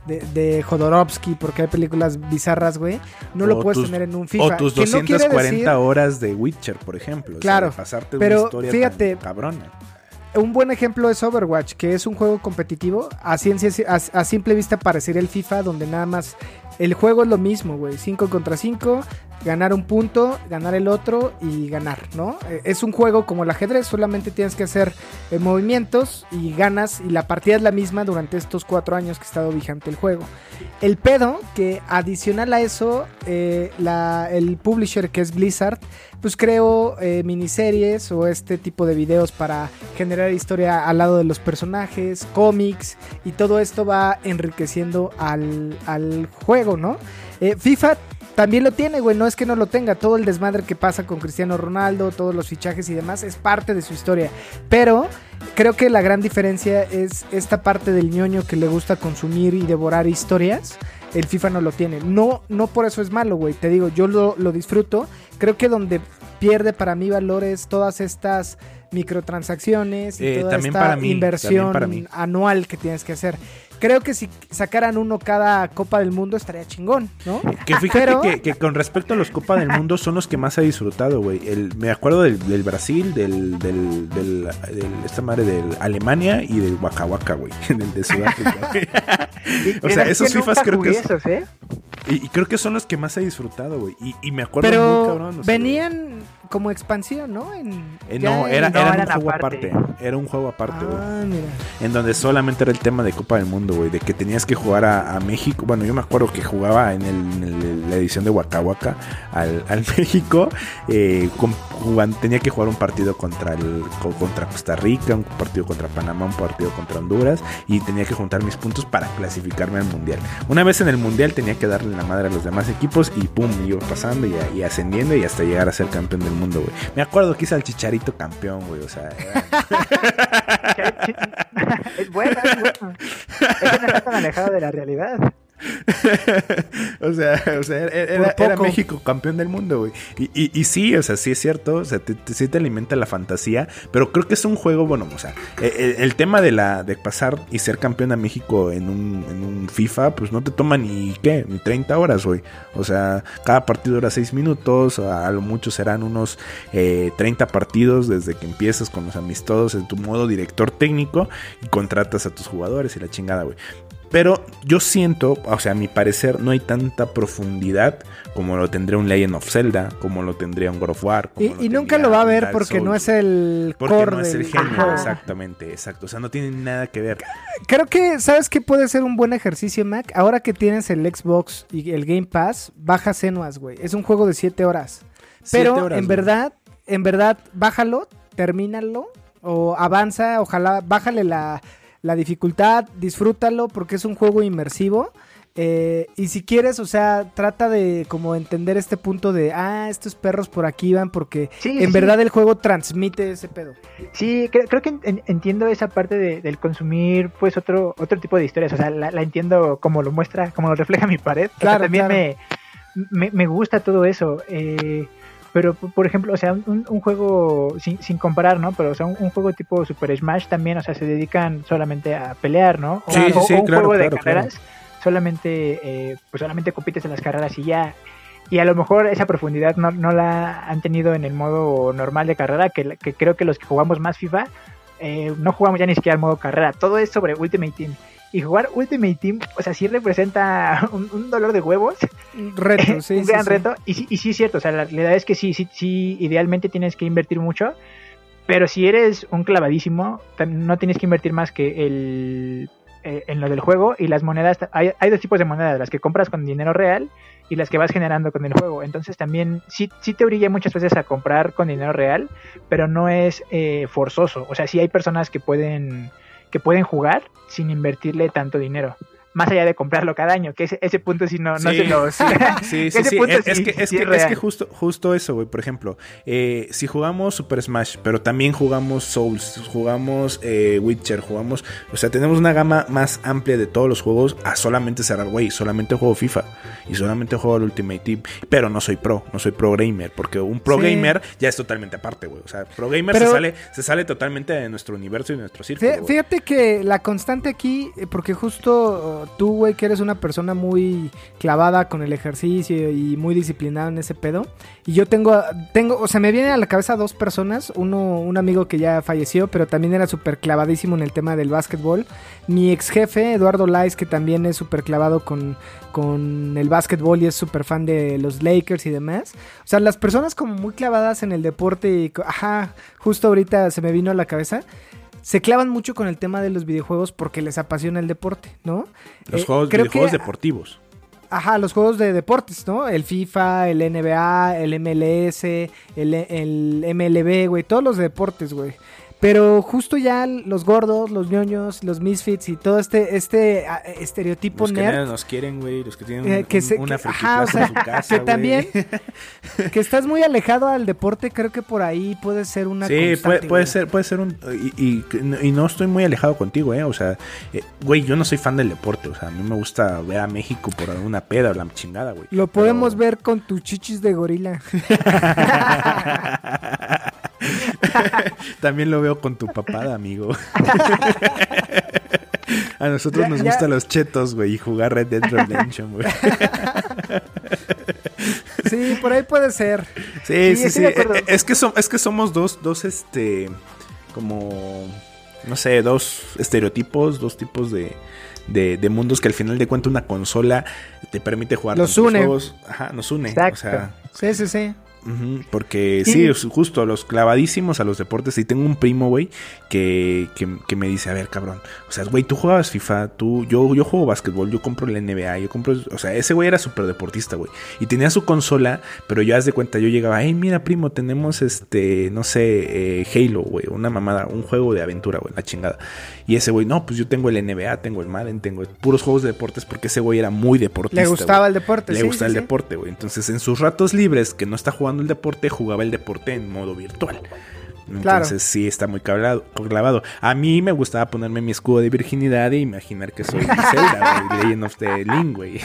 de, Jodorowsky, porque hay películas bizarras, güey, no lo puedes tener en un FIFA. O tus 240 horas de Witcher, por ejemplo. Claro, pasarte pero una historia fíjate, cabrona un buen ejemplo es Overwatch, que es un juego competitivo. A, simple vista parecería el FIFA, donde nada más El juego es lo mismo, güey. 5 contra 5, ganar un punto, ganar el otro y ganar, ¿no? Eh, Es un juego como el ajedrez, solamente tienes que hacer eh, movimientos y ganas y la partida es la misma durante estos cuatro años que ha estado vigente el juego. El pedo que adicional a eso, eh, el publisher que es Blizzard, pues creó eh, miniseries o este tipo de videos para generar historia al lado de los personajes, cómics y todo esto va enriqueciendo al, al juego, ¿no? Eh, FIFA también lo tiene, güey, no es que no lo tenga, todo el desmadre que pasa con Cristiano Ronaldo, todos los fichajes y demás es parte de su historia, pero creo que la gran diferencia es esta parte del ñoño que le gusta consumir y devorar historias. El FIFA no lo tiene. No, no por eso es malo, güey. Te digo, yo lo, lo disfruto. Creo que donde pierde para mí valores todas estas microtransacciones y Eh, toda también esta para mí, inversión también para mí. anual que tienes que hacer. Creo que si sacaran uno cada Copa del Mundo estaría chingón, ¿no? Que fíjate Pero- que, que con respecto a los Copa del Mundo son los que más he disfrutado, güey. El- Me acuerdo del, del Brasil, del, del, del, del- esta madre del Alemania y del Waka Waka, güey. Del de Sudáfrica. o sea, Es esos FIFAs creo que esos, ¿eh? y, y creo que son los que más he disfrutado, güey. Y, y me acuerdo muy Pero cabrón. o sea, venían como expansión, ¿no? En, eh, no, en- era, no, era un juego aparte. aparte. Era un juego aparte, güey. Ah, mira. En donde solamente era el tema de Copa del Mundo, güey. De que tenías que jugar a, a México. Bueno, yo me acuerdo que jugaba en, el- en el- la edición de Waka Waka al, al México. eh, con- jugan- tenía que jugar un partido contra, el, co- contra Costa Rica, un partido contra Panamá, un partido contra Honduras. Y tenía que juntar mis puntos para clasificarme al Mundial. Una vez en el Mundial tenía que darle la madre a los demás equipos. Y pum, iba pasando y, y ascendiendo. Y hasta llegar a ser campeón del mundo, Me acuerdo que hice al Chicharito campeón, güey. O sea, es bueno, es bueno. Eso no está tan alejado de la realidad. o sea, o sea, era, era-. México campeón del mundo, güey. Y, y, y sí, o sea, sí es cierto, o sea, te, te- sí te alimenta la fantasía, pero creo que es un juego, bueno, o sea, e- el, el tema de la de pasar y ser campeón a México en un, en un FIFA, pues no te toma ni, ¿qué? Ni 30 horas, güey. O sea, cada partido dura 6 minutos, a, a lo mucho serán unos eh, 30 partidos desde que empiezas con los amistosos en tu modo director técnico y contratas a tus jugadores y la chingada, güey. Pero yo siento, o sea, a mi parecer, no hay tanta profundidad como lo tendría un Legend of Zelda, como lo tendría un God of War. como Y, lo y nunca lo va a ver porque no es el Porque core no es el género, exactamente, exacto. O sea, no tiene nada que ver. Creo que, ¿sabes qué puede ser un buen ejercicio, Mac? Ahora que tienes el Xbox y el Game Pass, baja Senuas, güey. Es un juego de 7 horas. Pero Siete horas, en güey. verdad, en verdad, bájalo, termínalo o avanza, ojalá, bájale la, la dificultad, disfrútalo porque es un juego inmersivo. Eh, y si quieres, o sea, trata de como entender este punto de, ah, estos perros por aquí van porque Sí, en sí, verdad el juego transmite ese pedo. Sí, creo, creo que en- entiendo esa parte de- del consumir, pues, otro otro tipo de historias. O sea, la, la entiendo como lo muestra, como lo refleja mi pared. O sea, Claro, también claro. Me, me, me gusta todo eso. eh, pero, por ejemplo, o sea, un, un juego, sin, sin comparar, ¿no? Pero, o sea, un, un juego tipo Super Smash también, o sea, se dedican solamente a pelear, ¿no? O, Sí, o- sí, o un claro, juego de claro, carreras, solamente, eh, pues, solamente compites en las carreras y ya. Y a lo mejor esa profundidad no, no la han tenido en el modo normal de carrera, que, que creo que los que jugamos más FIFA eh, no jugamos ya ni siquiera al modo carrera. Todo es sobre Ultimate Team. Y jugar Ultimate Team, o sea, sí representa un, un dolor de huevos, Un reto, sí. un gran sí. reto. Y sí, y sí es cierto, o sea, la realidad es que sí, sí, sí, idealmente tienes que invertir mucho. Pero si eres un clavadísimo, no tienes que invertir más que el, eh, en lo del juego y las monedas. Hay, hay dos tipos de monedas, las que compras con dinero real y las que vas generando con el juego. Entonces también sí, sí te orilla muchas veces a comprar con dinero real, pero no es eh, forzoso. O sea, sí hay personas que pueden, que pueden jugar sin invertirle tanto dinero. Más allá de comprarlo cada año, que ese, ese punto sí no, no Sí. se los... Sí, sí, Ese sí. punto Es, que, es, sí que, es que justo, justo eso, güey. Por ejemplo, eh, si jugamos Super Smash, pero también jugamos Souls, jugamos eh, Witcher, jugamos. O sea, tenemos una gama más amplia de todos los juegos a solamente cerrar, güey. Solamente juego FIFA y solamente juego el Ultimate Team. Pero no soy pro, no soy pro gamer, porque un pro Sí. gamer ya es totalmente aparte, güey. O sea, pro gamer Pero- se, sale, se sale totalmente de nuestro universo y de nuestro círculo. Fíjate que la constante aquí, eh, porque justo tú, güey, que eres una persona muy clavada con el ejercicio y muy disciplinada en ese pedo. Y yo tengo, tengo, o sea, me vienen a la cabeza dos personas. Uno, un amigo que ya falleció, pero también era súper clavadísimo en el tema del básquetbol. Mi ex jefe, Eduardo Lais, que también es súper clavado con, con el básquetbol y es súper fan de los Lakers y demás. O sea, las personas como muy clavadas en el deporte y, ajá, justo ahorita se me vino a la cabeza se clavan mucho con el tema de los videojuegos porque les apasiona el deporte, ¿no? Los juegos, videojuegos deportivos. Ajá, los juegos de deportes, ¿no? El FIFA, el NBA, el MLS, el, el MLB, güey, todos los deportes, güey. Pero justo ya los gordos, los ñoños, los misfits y todo este este estereotipo los nerd. que nos quieren, güey, los que tienen eh, una que, ajá, o sea, en su casa, Que también que estás muy alejado al deporte, creo que por ahí puede ser una Sí, puede, puede ser puede ser un y, y, no estoy muy alejado contigo, eh, o sea, eh, güey, yo no soy fan del deporte, o sea, a mí me gusta ver a México por una peda o la chingada, güey. Lo podemos ver con tus chichis de gorila. También lo veo con tu papada, amigo. A nosotros nos gustan los chetos, güey, y jugar Red Dead Redemption, güey. Sí, por ahí puede ser. Sí, sí, sí. Eh, es, que es que somos dos, dos, este, como, no sé, dos estereotipos, dos tipos de, de, mundos que al final de cuentas una consola te permite jugar. Los une. Juegos. Ajá, nos une. O sea, sí, sí, sí porque sí. justo los clavadísimos a los deportes. Y tengo un primo, güey, que, que, me dice, a ver, cabrón. O sea, güey, tú jugabas FIFA, tú, yo, yo juego básquetbol, yo compro la NBA, yo compro... O sea, ese güey era súper deportista, güey. Y tenía su consola, pero yo haz de cuenta, yo llegaba, hey, mira, primo, tenemos este, no sé, eh, Halo, güey, una mamada, un juego de aventura, güey, la chingada. Y ese güey, no, pues yo tengo el NBA, tengo el Madden, tengo puros juegos de deportes, porque ese güey era muy deportista. Le gustaba el deporte, Le gustaba el deporte, güey. Entonces, en sus ratos libres, que no está jugando el deporte, jugaba el deporte en modo virtual. Entonces sí está muy clavado, A mí me gustaba ponerme mi escudo de virginidad e imaginar que soy Zelda, güey, Legend of the Link, güey.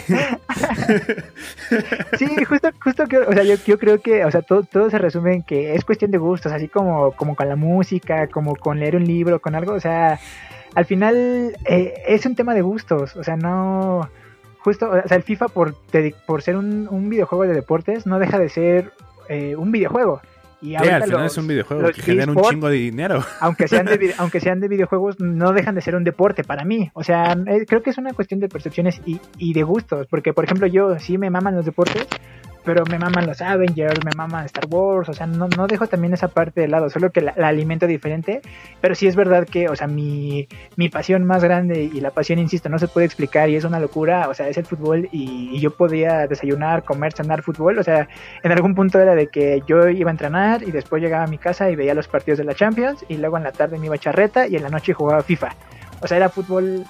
Sí, justo, justo que, o sea, yo, yo, creo que, o sea, todo, todo se resume en que es cuestión de gustos, así como, como con la música, como con leer un libro, con algo, o sea, al final eh, es un tema de gustos, o sea, no justo, o sea, el FIFA por, por ser un, un, videojuego de deportes no deja de ser eh, un videojuego. Y al final es un videojuego que genera un chingo de dinero. Aunque sean de, aunque sean de videojuegos, no dejan de ser un deporte para mí. O sea, eh, creo que es una cuestión de percepciones y, y de gustos. Porque, por ejemplo, yo sí me maman los deportes, pero me maman los Avengers, me maman Star Wars, o sea, no, no dejo también esa parte de lado, solo que la, alimento diferente, pero sí es verdad que, o sea, mi, mi pasión más grande y la pasión, insisto, no se puede explicar y es una locura, o sea, es el fútbol y, yo podía desayunar, comer, cenar fútbol, o sea, en algún punto era de que yo iba a entrenar y después llegaba a mi casa y veía los partidos de la Champions y luego en la tarde me iba a charreta y en la noche jugaba FIFA, o sea, era fútbol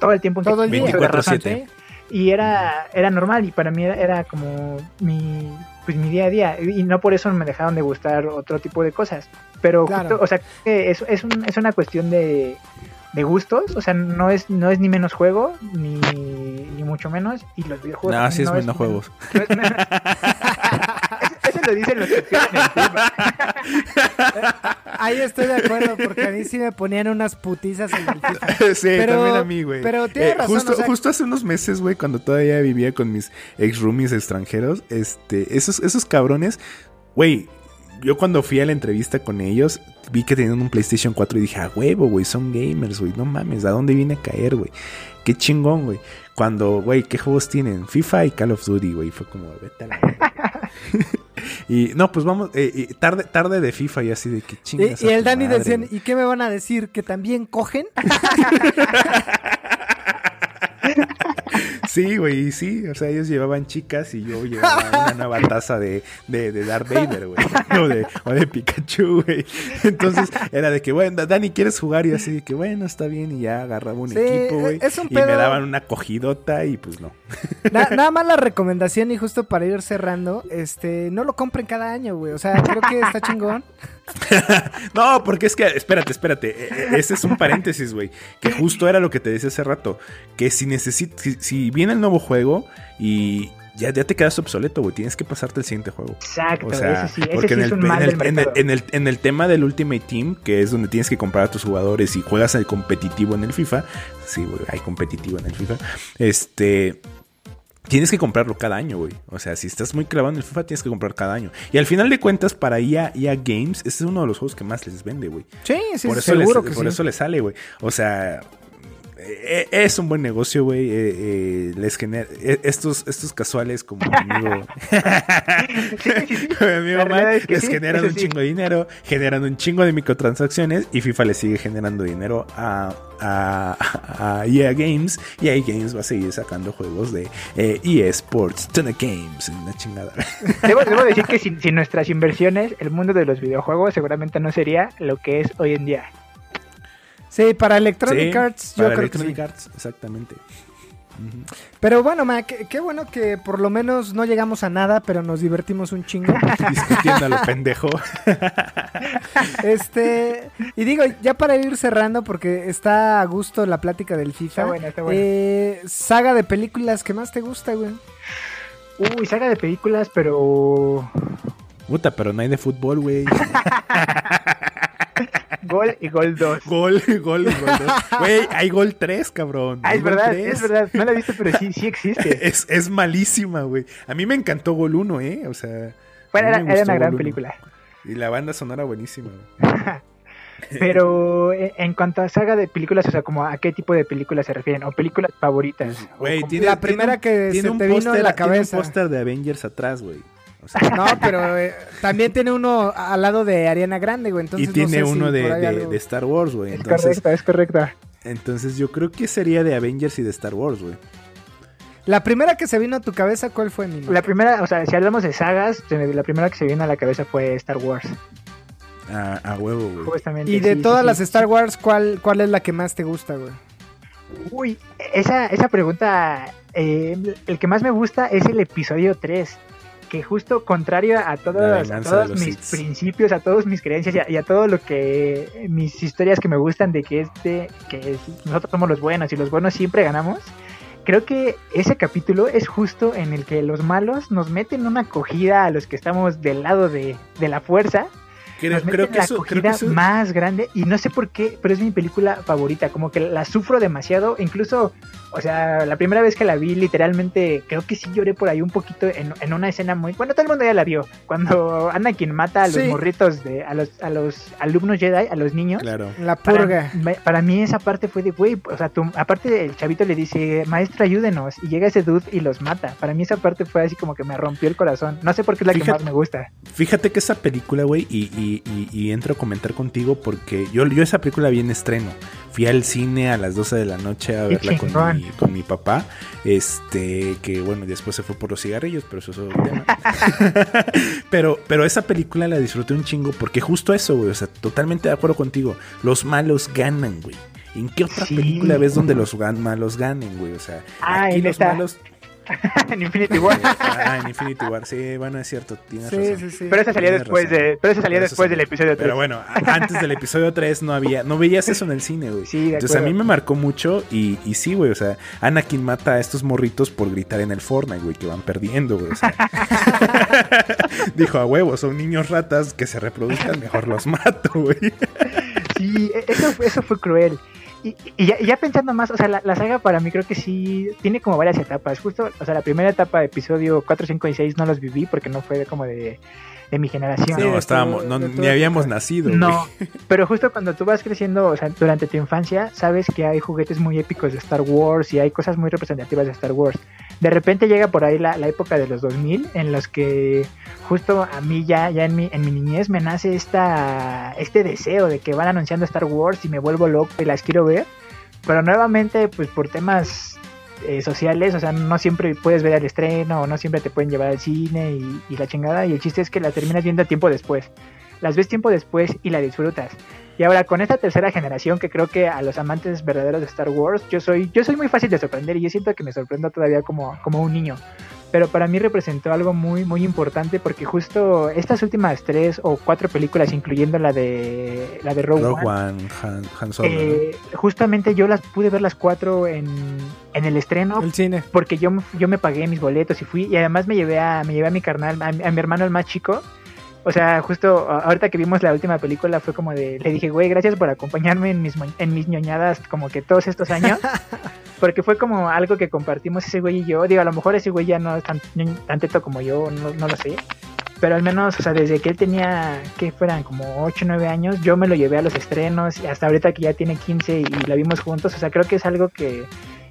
todo el tiempo. Todo el día. 24-7 y era, era normal y para mí era, como mi, pues mi día a día y no por eso me dejaron de gustar otro tipo de cosas. Pero o sea, es, es, un, es una cuestión de, de gustos, o sea, no es, no es ni menos juego, ni, ni mucho menos, y los videojuegos... No, sí es menos juegos. eso lo dicen los que tienen el tema. Ahí estoy de acuerdo, porque a mí sí me ponían unas putizas en el FIFA. Sí, pero, también a mí, güey. Pero tiene eh, razón, justo, justo hace unos meses, güey, cuando todavía vivía con mis ex roomies extranjeros, este, esos, esos cabrones, güey, yo cuando fui a la entrevista con ellos, vi que tenían un PlayStation 4 y dije, a huevo, güey, son gamers, güey, no mames, ¿a dónde viene a caer, güey? Qué chingón, güey. Cuando, güey, ¿qué juegos tienen? FIFA y Call of Duty, güey. Fue como, vete a la Y no, pues vamos, eh, tarde, tarde de FIFA y así de que chingas. Y, y el Dani decían, ¿y qué me van a decir? ¿Que también cogen? Sí, güey, sí. O sea, ellos llevaban chicas y yo llevaba una nueva taza de, de, de Darth Vader, güey. O de, o de Pikachu, güey. Entonces era de que, bueno, Dani, ¿quieres jugar? Y así de que, bueno, está bien. Y ya agarraba un equipo, güey. y me daban una cogidota y pues no. nada más la recomendación y justo para ir cerrando, este, no lo compren cada año, güey. O sea, creo que está chingón. no, porque es que, espérate, espérate. E, e, ese es un paréntesis, güey. Que justo era lo que te decía hace rato. Que si necesitas, si, viene el nuevo juego y, ya, ya te quedas obsoleto, güey. Tienes que pasarte el siguiente juego. Exacto, O sea, ese sí, ese porque sí en, es el, un mal en, el, en, el, en, el, en el tema del Ultimate Team, que es donde tienes que comprar a tus jugadores y juegas el competitivo en el FIFA, sí, güey, hay competitivo en el FIFA, este... Tienes que comprarlo cada año, güey. O sea, si estás muy clavado en el FIFA, tienes que comprar cada año. Y al final de cuentas, para EA, EA Games, este es uno de los juegos que más les vende, güey. Sí, sí, por eso seguro les, que por sí. eso les sale, güey. O sea, eh, es un buen negocio, güey. eh, eh, les genera eh, estos, estos casuales como mi amigo, mi amigo es que les sí, generan un chingo de dinero, generan un chingo de microtransacciones y FIFA le sigue generando dinero a, a, a EA Games y EA Games va a seguir sacando juegos de eh, EA Sports, Tuna Games, una chingada. Debo, debo decir que sin, sin nuestras inversiones, el mundo de los videojuegos seguramente no sería lo que es hoy en día. Sí, para Electronic Sí, Arts yo para creo que Electronic sí. Arts, exactamente. Pero bueno, Mac, qué, qué bueno que por lo menos no llegamos a nada, pero nos divertimos un chingo. Discutiendo a lo pendejo. Este, y digo, ya para ir cerrando, porque está a gusto la plática del FIFA. Está buena, está buena. eh, saga de películas que más te gusta, güey. Uy, saga de películas, pero Puta, pero no hay de fútbol, güey. Gol y Gol 2. Gol, gol, gol. dos. Güey, hay gol 3, cabrón. Ah, es verdad, tres. es verdad. No la he visto, pero sí, sí existe. Es, es malísima, güey. A mí me encantó Gol 1, ¿eh? O sea. Bueno, era, una gran Gol 1. película. Y la banda sonora buenísima, güey. Pero en en cuanto a saga de películas, o sea, como a qué tipo de películas se refieren, o películas favoritas. o Güey, como- tiene, La primera que tiene se un te vino póster- en la tiene un cabeza. póster de Avengers atrás, güey. O sea, No, pero eh, también tiene uno al lado de Ariana Grande, güey. Entonces y no tiene si uno de, por ahí de- algo- de Star Wars, güey. Es Entonces, correcta, es correcta. entonces yo creo que sería de Avengers y de Star Wars, güey. La primera que se vino a tu cabeza, ¿cuál fue, mi La primera, o sea, si hablamos de sagas, la primera que se viene a la cabeza fue Star Wars. A, a huevo, güey. Justamente. Y de sí, todas sí, las sí. Star Wars, ¿cuál, ¿cuál es la que más te gusta, güey? Uy, esa, esa pregunta, eh, el que más me gusta es el episodio 3, que justo contrario a, todos mis principios, a todas mis creencias y a, y a todo lo que, mis historias que me gustan de que este, que nosotros somos los buenos y los buenos siempre ganamos, creo que ese capítulo es justo en el que los malos nos meten una acogida a los que estamos del lado de, de la fuerza. Creo, nos creo meten que la eso, creo acogida que eso- más grande y no sé por qué, pero es mi película favorita, como que la sufro demasiado, incluso, o sea, la primera vez que la vi literalmente, creo que sí lloré por ahí un poquito en, en una escena muy, bueno, todo el mundo ya la vio, cuando Anakin mata a los Sí. morritos de, a los, a los alumnos Jedi, a los niños. Claro. La Para, purga. me- para mí esa parte fue de, güey, o sea, tú- aparte el chavito le dice, maestro, ayúdenos, y llega ese dude y los mata. Para mí esa parte fue así como que me rompió el corazón. No sé por qué es la que Fíjate- más me gusta. Fíjate que esa película, güey, y, y- y- y entro a comentar contigo porque yo, yo esa película vi en estreno. Fui al cine a las 12 de la noche a verla con mi, con mi papá. Este, que bueno, después se fue por los cigarrillos, pero eso es otro tema. pero, pero esa película la disfruté un chingo porque justo eso, güey. O sea, totalmente de acuerdo contigo. Los malos ganan, güey. ¿En qué otra Sí. película ves donde los gan- malos ganen, güey? O sea, Ah, aquí los esta- malos. en Infinity War. Ah, en Infinity War, sí, bueno, es cierto, tienes Sí, razón. sí, sí. Pero esa salió Tienes después razón. de, pero esa salió Pero después del episodio 3. Pero bueno, a- antes del episodio 3 no había, no veías eso en el cine, güey. Sí, de Entonces a acuerdo. mí me marcó mucho y, y sí, güey, o sea, Anakin mata a estos morritos por gritar en el Fortnite, güey, que van perdiendo, güey. o sea. Dijo, a huevo, son niños ratas que se reproduzcan, mejor los mato, güey. Sí, e- eso, eso fue cruel. Y, y ya, ya pensando más, o sea, la, la saga para mí creo que sí tiene como varias etapas. Justo, o sea, la primera etapa, episodio 4, 5 y 6, no los viví porque no fue como de, de mi generación. Sí, no, estábamos, no, ni habíamos época. nacido, güey. No, pero justo cuando tú vas creciendo, o sea, durante tu infancia, sabes que hay juguetes muy épicos de Star Wars y hay cosas muy representativas de Star Wars. De repente llega por ahí la, la época de los 2000 en los que justo a mí ya, ya en, mi, en mi niñez me nace esta, este deseo de que van anunciando Star Wars y me vuelvo loco y las quiero ver. Pero nuevamente, pues por temas eh, sociales, o sea, no siempre puedes ver el estreno o no siempre te pueden llevar al cine y, la chingada. Y el chiste es que la terminas viendo tiempo después las ves tiempo después y la disfrutas. Y ahora con esta tercera generación que creo que a los amantes verdaderos de Star Wars, yo soy, yo soy muy fácil de sorprender y yo siento que me sorprendo todavía como, como un niño. Pero para mí representó algo muy, muy importante porque justo estas últimas tres o cuatro películas, incluyendo la de la de Rogue, Rogue One, One, Han, Han Solo, ¿no? eh, justamente yo las pude ver las cuatro en, en el estreno El cine. porque yo, yo me pagué mis boletos y fui y además me llevé a, me llevé a mi carnal, a, mi- a mi hermano el más chico. O sea, justo ahorita que vimos la última película fue como de, le dije, güey, gracias por acompañarme en mis, mo- en mis ñoñadas como que todos estos años. porque fue como algo que compartimos ese güey y yo. Digo, a lo mejor ese güey ya no es tan, tan teto como yo, no, no lo sé. Pero al menos, o sea, desde que él tenía, que fueran como 8 o 9 años, yo me lo llevé a los estrenos y hasta ahorita que ya tiene 15 y la vimos juntos. O sea, creo que es algo que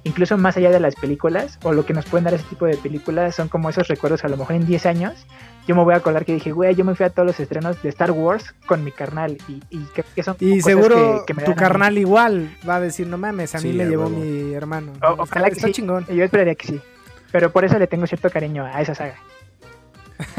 incluso más allá de las películas o lo que nos pueden dar ese tipo de películas son como esos recuerdos a lo mejor en 10 años. Yo me voy a acordar que dije, güey, yo me fui a todos los estrenos de Star Wars con mi carnal y, y que, que son Y seguro que- que me tu carnal igual va a decir, no mames, a mí Sí, me llevó mi hermano. O- está ojalá que está sí. chingón. Yo esperaría que sí. Pero por eso le tengo cierto cariño a esa saga.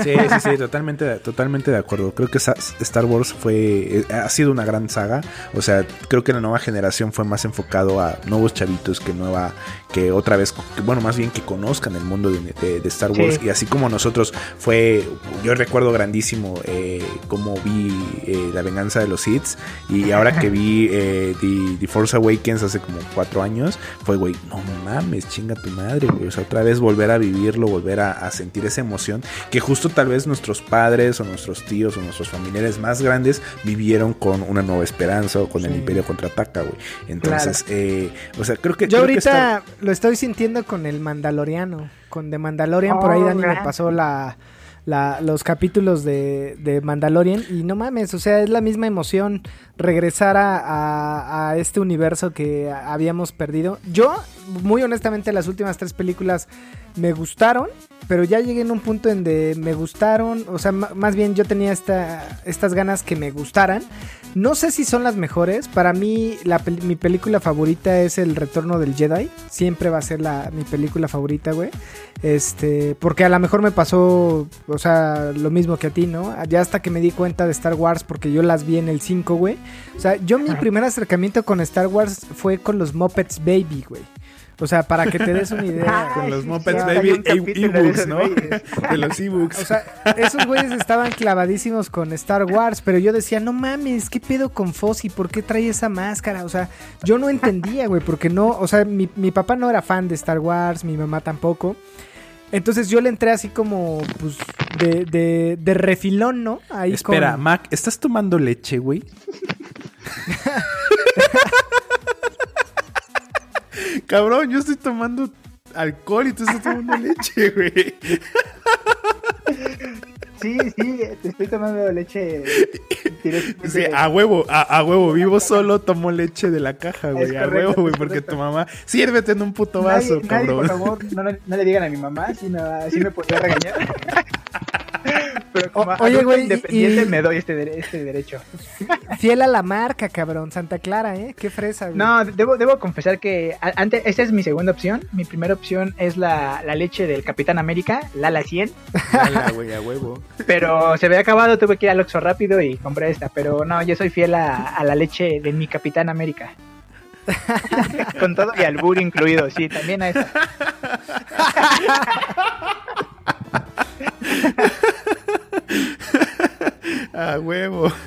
Sí, sí, sí, totalmente, totalmente de acuerdo. Creo que Star Wars fue, eh, ha sido una gran saga. O sea, creo que la nueva generación fue más enfocado a nuevos chavitos que nueva, que otra vez, que, bueno, más bien que conozcan el mundo de, de- de Star Wars. Sí. Y así como nosotros fue, yo recuerdo grandísimo eh, cómo vi eh, La venganza de los Sith. Y ahora que vi eh, The, The Force Awakens hace como cuatro años, fue, güey, no mames, chinga tu madre, güey. O sea, otra vez volver a vivirlo, volver a, a sentir esa emoción que justo tal vez nuestros padres o nuestros tíos o nuestros familiares más grandes vivieron con una nueva esperanza o con el. Imperio contraataca, güey. Entonces, eh, o sea, creo que... Yo creo que ahorita está- lo estoy sintiendo con el Mandaloriano. Con The Mandalorian, por ahí Oh, Dani me pasó la, la- los capítulos de, de Mandalorian. Y no mames, o sea, es la misma emoción regresar a, a- este universo que habíamos perdido. Yo, muy honestamente, las últimas tres películas me gustaron. Pero ya llegué en un punto en de me gustaron. O sea, más bien yo tenía esta, estas ganas que me gustaran. No sé si son las mejores. Para mí, la mi película favorita es El Retorno del Jedi. Siempre va a ser la, mi película favorita, güey. Este, porque a lo mejor me pasó, o sea, lo mismo que a ti, ¿no? Ya hasta que me di cuenta de Star Wars, porque yo las vi en el 5, güey. O sea, yo mi primer acercamiento con Star Wars fue con los Muppets Baby, güey. O sea, para que te des una idea. Con los Muppets Baby e- ebooks, ¿no? De los ebooks. O sea, esos güeyes estaban clavadísimos con Star Wars, pero yo decía, no mames, ¿qué pedo con Fossi? ¿Por qué trae esa máscara? O sea, yo no entendía, güey, porque no, o sea, mi, mi papá no era fan de Star Wars, mi mamá tampoco. Entonces yo le entré así como, pues, de, de, de refilón, ¿no? Ahí Espera, con... Mac, ¿estás tomando leche, güey? Cabrón, yo estoy tomando alcohol y tú estás tomando leche, güey. Sí, sí, te estoy tomando leche. Sí, a huevo, a, a huevo, vivo solo, tomo leche de la caja, güey. A huevo, güey, porque tu mamá, sírvete en un puto vaso, nadie, nadie, por cabrón. favor, no, le- no le digan a mi mamá, si me, va- sí me podría regañar. Pero como O- oye, güey, independiente y- me doy este, este derecho. Fiel a la marca, cabrón, Santa Clara, ¿eh? Qué fresa, güey. No, debo, debo confesar que antes, esta es mi segunda opción. Mi primera opción es la, la leche del Capitán América, Lala 100. Dala, güey, a huevo. Pero se había acabado, tuve que ir al Oxxo rápido y compré esta. Pero no, yo soy fiel a, a la leche de mi Capitán América. Con todo y albur incluido, sí, también a esa. A huevo.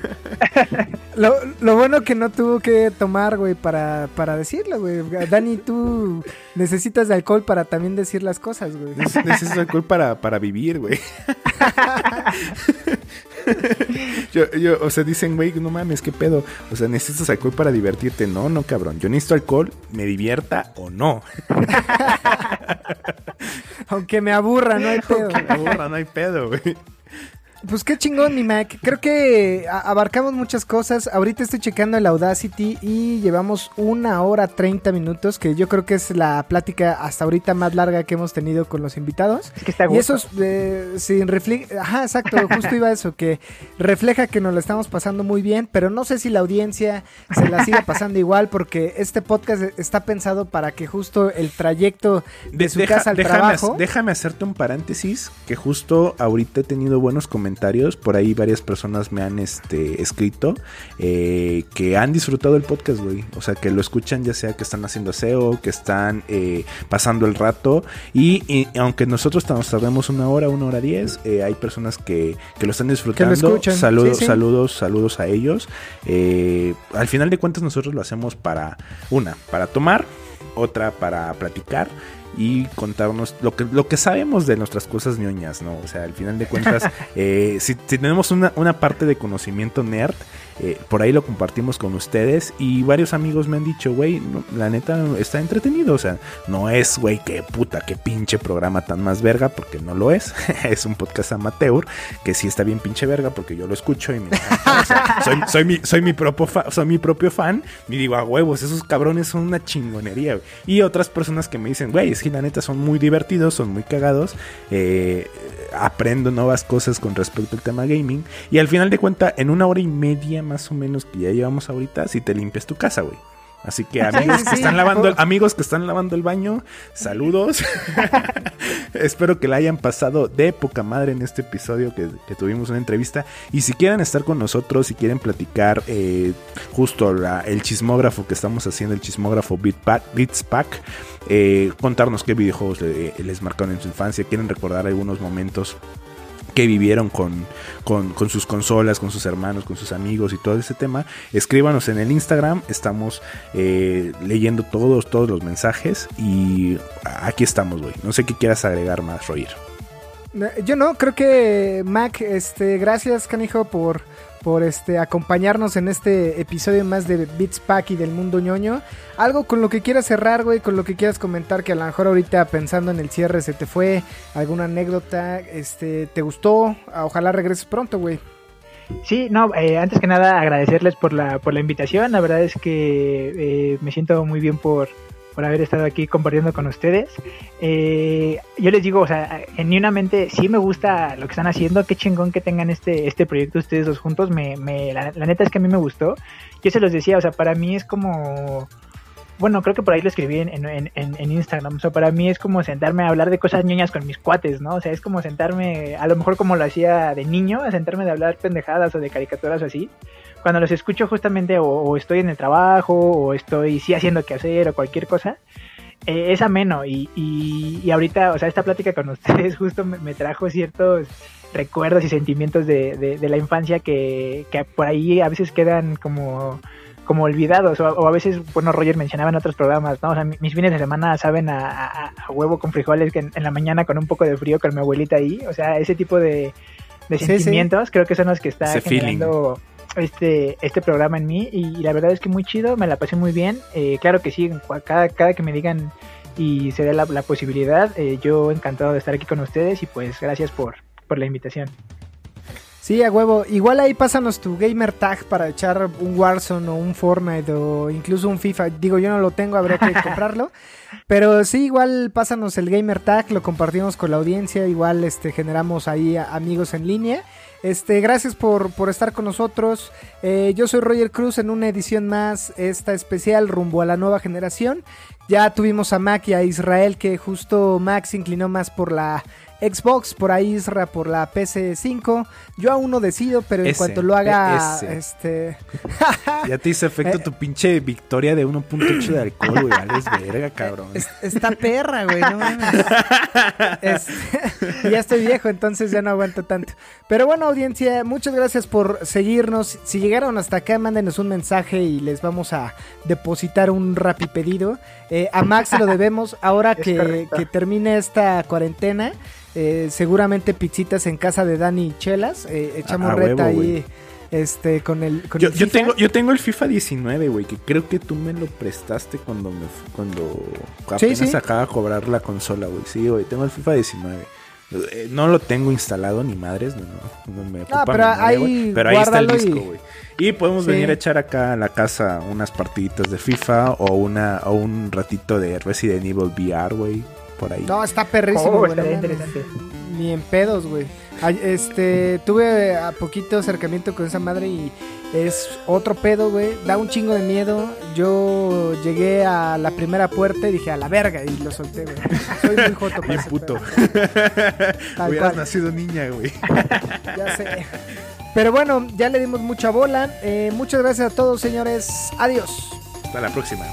Lo, lo bueno que no tuvo que tomar, güey, para, para decirlo, güey. Dani, tú necesitas de alcohol para también decir las cosas, güey. Neces- Necesito alcohol para, para vivir, güey. yo, yo, o sea, dicen, güey, no mames, qué pedo. O sea, necesitas alcohol para divertirte. No, no, cabrón. Yo necesito alcohol, me divierta o no. Aunque me aburra, no hay pedo. La borra, no hay pedo, güey. Pues qué chingón, mi Mac. Creo que abarcamos muchas cosas. Ahorita estoy checando el Audacity y llevamos una hora 30 minutos, que yo creo que es la plática hasta ahorita más larga que hemos tenido con los invitados. Es que está Y eso es, eh, sí, refle- Ajá, exacto, justo iba a eso, que refleja que nos lo estamos pasando muy bien, pero no sé si la audiencia se la siga pasando igual, porque este podcast está pensado para que justo el trayecto de, su Deja- casa al déjame, trabajo... déjame hacerte un paréntesis que justo ahorita he tenido buenos comentarios comentarios. Por ahí varias personas me han este, escrito eh, que han disfrutado el podcast, güey. O sea, que lo escuchan ya sea que están haciendo SEO, que están eh, pasando el rato. Y, aunque nosotros nos tardemos una hora, una hora diez, eh, hay personas que, que, lo están disfrutando. saludos, saludos, saludos a ellos. al final de cuentas nosotros lo hacemos para, una, para tomar, otra para platicar y contarnos lo que, lo que sabemos de nuestras cosas ñoñas, ¿no? O sea, al final de cuentas, eh, si, tenemos una, una, parte de conocimiento nerd, eh, por ahí lo compartimos con ustedes y varios amigos me han dicho, güey, la neta está entretenido, o sea, no es, güey, qué puta, qué pinche programa tan más verga, porque no lo es, es un podcast amateur, que sí está bien pinche verga, porque yo lo escucho y me soy, soy, mi, soy, mi propio soy mi propio fan, y digo, a huevos, esos cabrones son una chingonería, y otras personas que me dicen, güey, es que la neta son muy divertidos, son muy cagados, eh, aprendo nuevas cosas con respecto al tema gaming. Y al final de cuentas, en una hora y media más o menos que ya llevamos ahorita, si te limpias tu casa, güey. Así que amigos que están lavando, amigos que están lavando el baño, saludos. Espero que la hayan pasado de poca madre en este episodio que, tuvimos una entrevista. Y si quieren estar con nosotros, si quieren platicar eh, justo el chismógrafo que estamos haciendo, el chismógrafo Beats Pack, eh, contarnos qué videojuegos les marcaron en su infancia, quieren recordar algunos momentos que vivieron con, con, sus consolas, con sus hermanos, con sus amigos y todo ese tema, escríbanos en el Instagram, estamos eh, leyendo todos, todos los mensajes y aquí estamos, güey. No sé qué quieras agregar más, Roger. Yo no, creo que Mac, este, gracias, canijo, por por este acompañarnos en este episodio más de Beats Pack y del mundo ñoño. Algo con lo que quieras cerrar, güey, con lo que quieras comentar que a lo mejor ahorita pensando en el cierre se te fue alguna anécdota, este, te gustó, ojalá regreses pronto, güey. Sí, no, eh, antes que nada agradecerles por la, por la invitación, la verdad es que eh, me siento muy bien por, por haber estado aquí compartiendo con ustedes. Eh, yo les digo, o sea, genuinamente sí me gusta lo que están haciendo, qué chingón que tengan este, este proyecto ustedes dos juntos, me, me, la, neta es que a mí me gustó. Yo se los decía, o sea, para mí es como... Bueno, creo que por ahí lo escribí en, Instagram. O sea, para mí es como sentarme a hablar de cosas ñoñas con mis cuates, ¿no? O sea, es como sentarme, a lo mejor como lo hacía de niño, a sentarme de hablar pendejadas o de caricaturas o así cuando los escucho justamente o, estoy en el trabajo o estoy sí haciendo que hacer o cualquier cosa, eh, es ameno y, y, ahorita, o sea, esta plática con ustedes justo me, trajo ciertos recuerdos y sentimientos de, de, la infancia que, que, por ahí a veces quedan como como olvidados o, a veces, bueno, Roger mencionaba en otros programas, ¿no? O sea, mis fines de semana saben a, huevo con frijoles que en, la mañana con un poco de frío con mi abuelita ahí, o sea, ese tipo de, sentimientos creo que son los que está generando este, este programa en mí y, la verdad es que muy chido, me la pasé muy bien. Eh, claro que sí, cada, cada que me digan y se dé la, posibilidad, eh, yo encantado de estar aquí con ustedes y pues gracias por, por la invitación. Sí, a huevo. Igual ahí pásanos tu gamer tag para echar un Warzone o un Fortnite o incluso un FIFA. Digo, yo no lo tengo, habría que comprarlo. Pero sí, igual pásanos el gamer tag, lo compartimos con la audiencia, igual este generamos ahí amigos en línea. Este, gracias por, estar con nosotros. Eh, yo soy Roger Cruz en una edición más, esta especial rumbo a la nueva generación. Ya tuvimos a Mac y a Israel, que justo Mac se inclinó más por la Xbox, por ahí Isra por la PC5. Yo aún no decido, pero en cuanto lo haga, este... ya te hizo efecto eh, tu pinche victoria de 1.8 de alcohol, güey. Vales verga, cabrón. está perra, güey, no mames. Este, ya estoy viejo, entonces ya no aguanto tanto. Pero bueno, audiencia, muchas gracias por seguirnos. Si llegaron hasta acá, mándenos un mensaje y les vamos a depositar un rapi pedido. Eh, a Max se lo debemos ahora que, que termine esta cuarentena. Eh, seguramente pizzitas en casa de Dani Chelas. Eh, echamos reta ahí. Este, con el. yo, tengo, yo tengo el FIFA 19, güey, que creo que tú me lo prestaste cuando me cuando apenas acaba de cobrar la consola, güey. Sí, güey, tengo el FIFA 19. Eh, no lo tengo instalado ni madres, no, no, me ah, pero, ahí, pero ahí está el disco, güey. Y... podemos venir a echar acá a la casa unas partiditas de FIFA o una o un ratito de Resident Evil VR, güey por ahí. No, está perrísimo. Oh, interesante. Ni en pedos, güey. Este, tuve a poquito acercamiento con esa madre y es otro pedo, güey. Da un chingo de miedo. Yo llegué a la primera puerta y dije, a la verga, y lo solté, güey. Soy muy joto para Bien puto. Tal Hubieras cual. nacido niña, güey. Ya sé. Pero bueno, ya le dimos mucha bola. Eh, muchas gracias a todos, señores. Adiós. Hasta la próxima.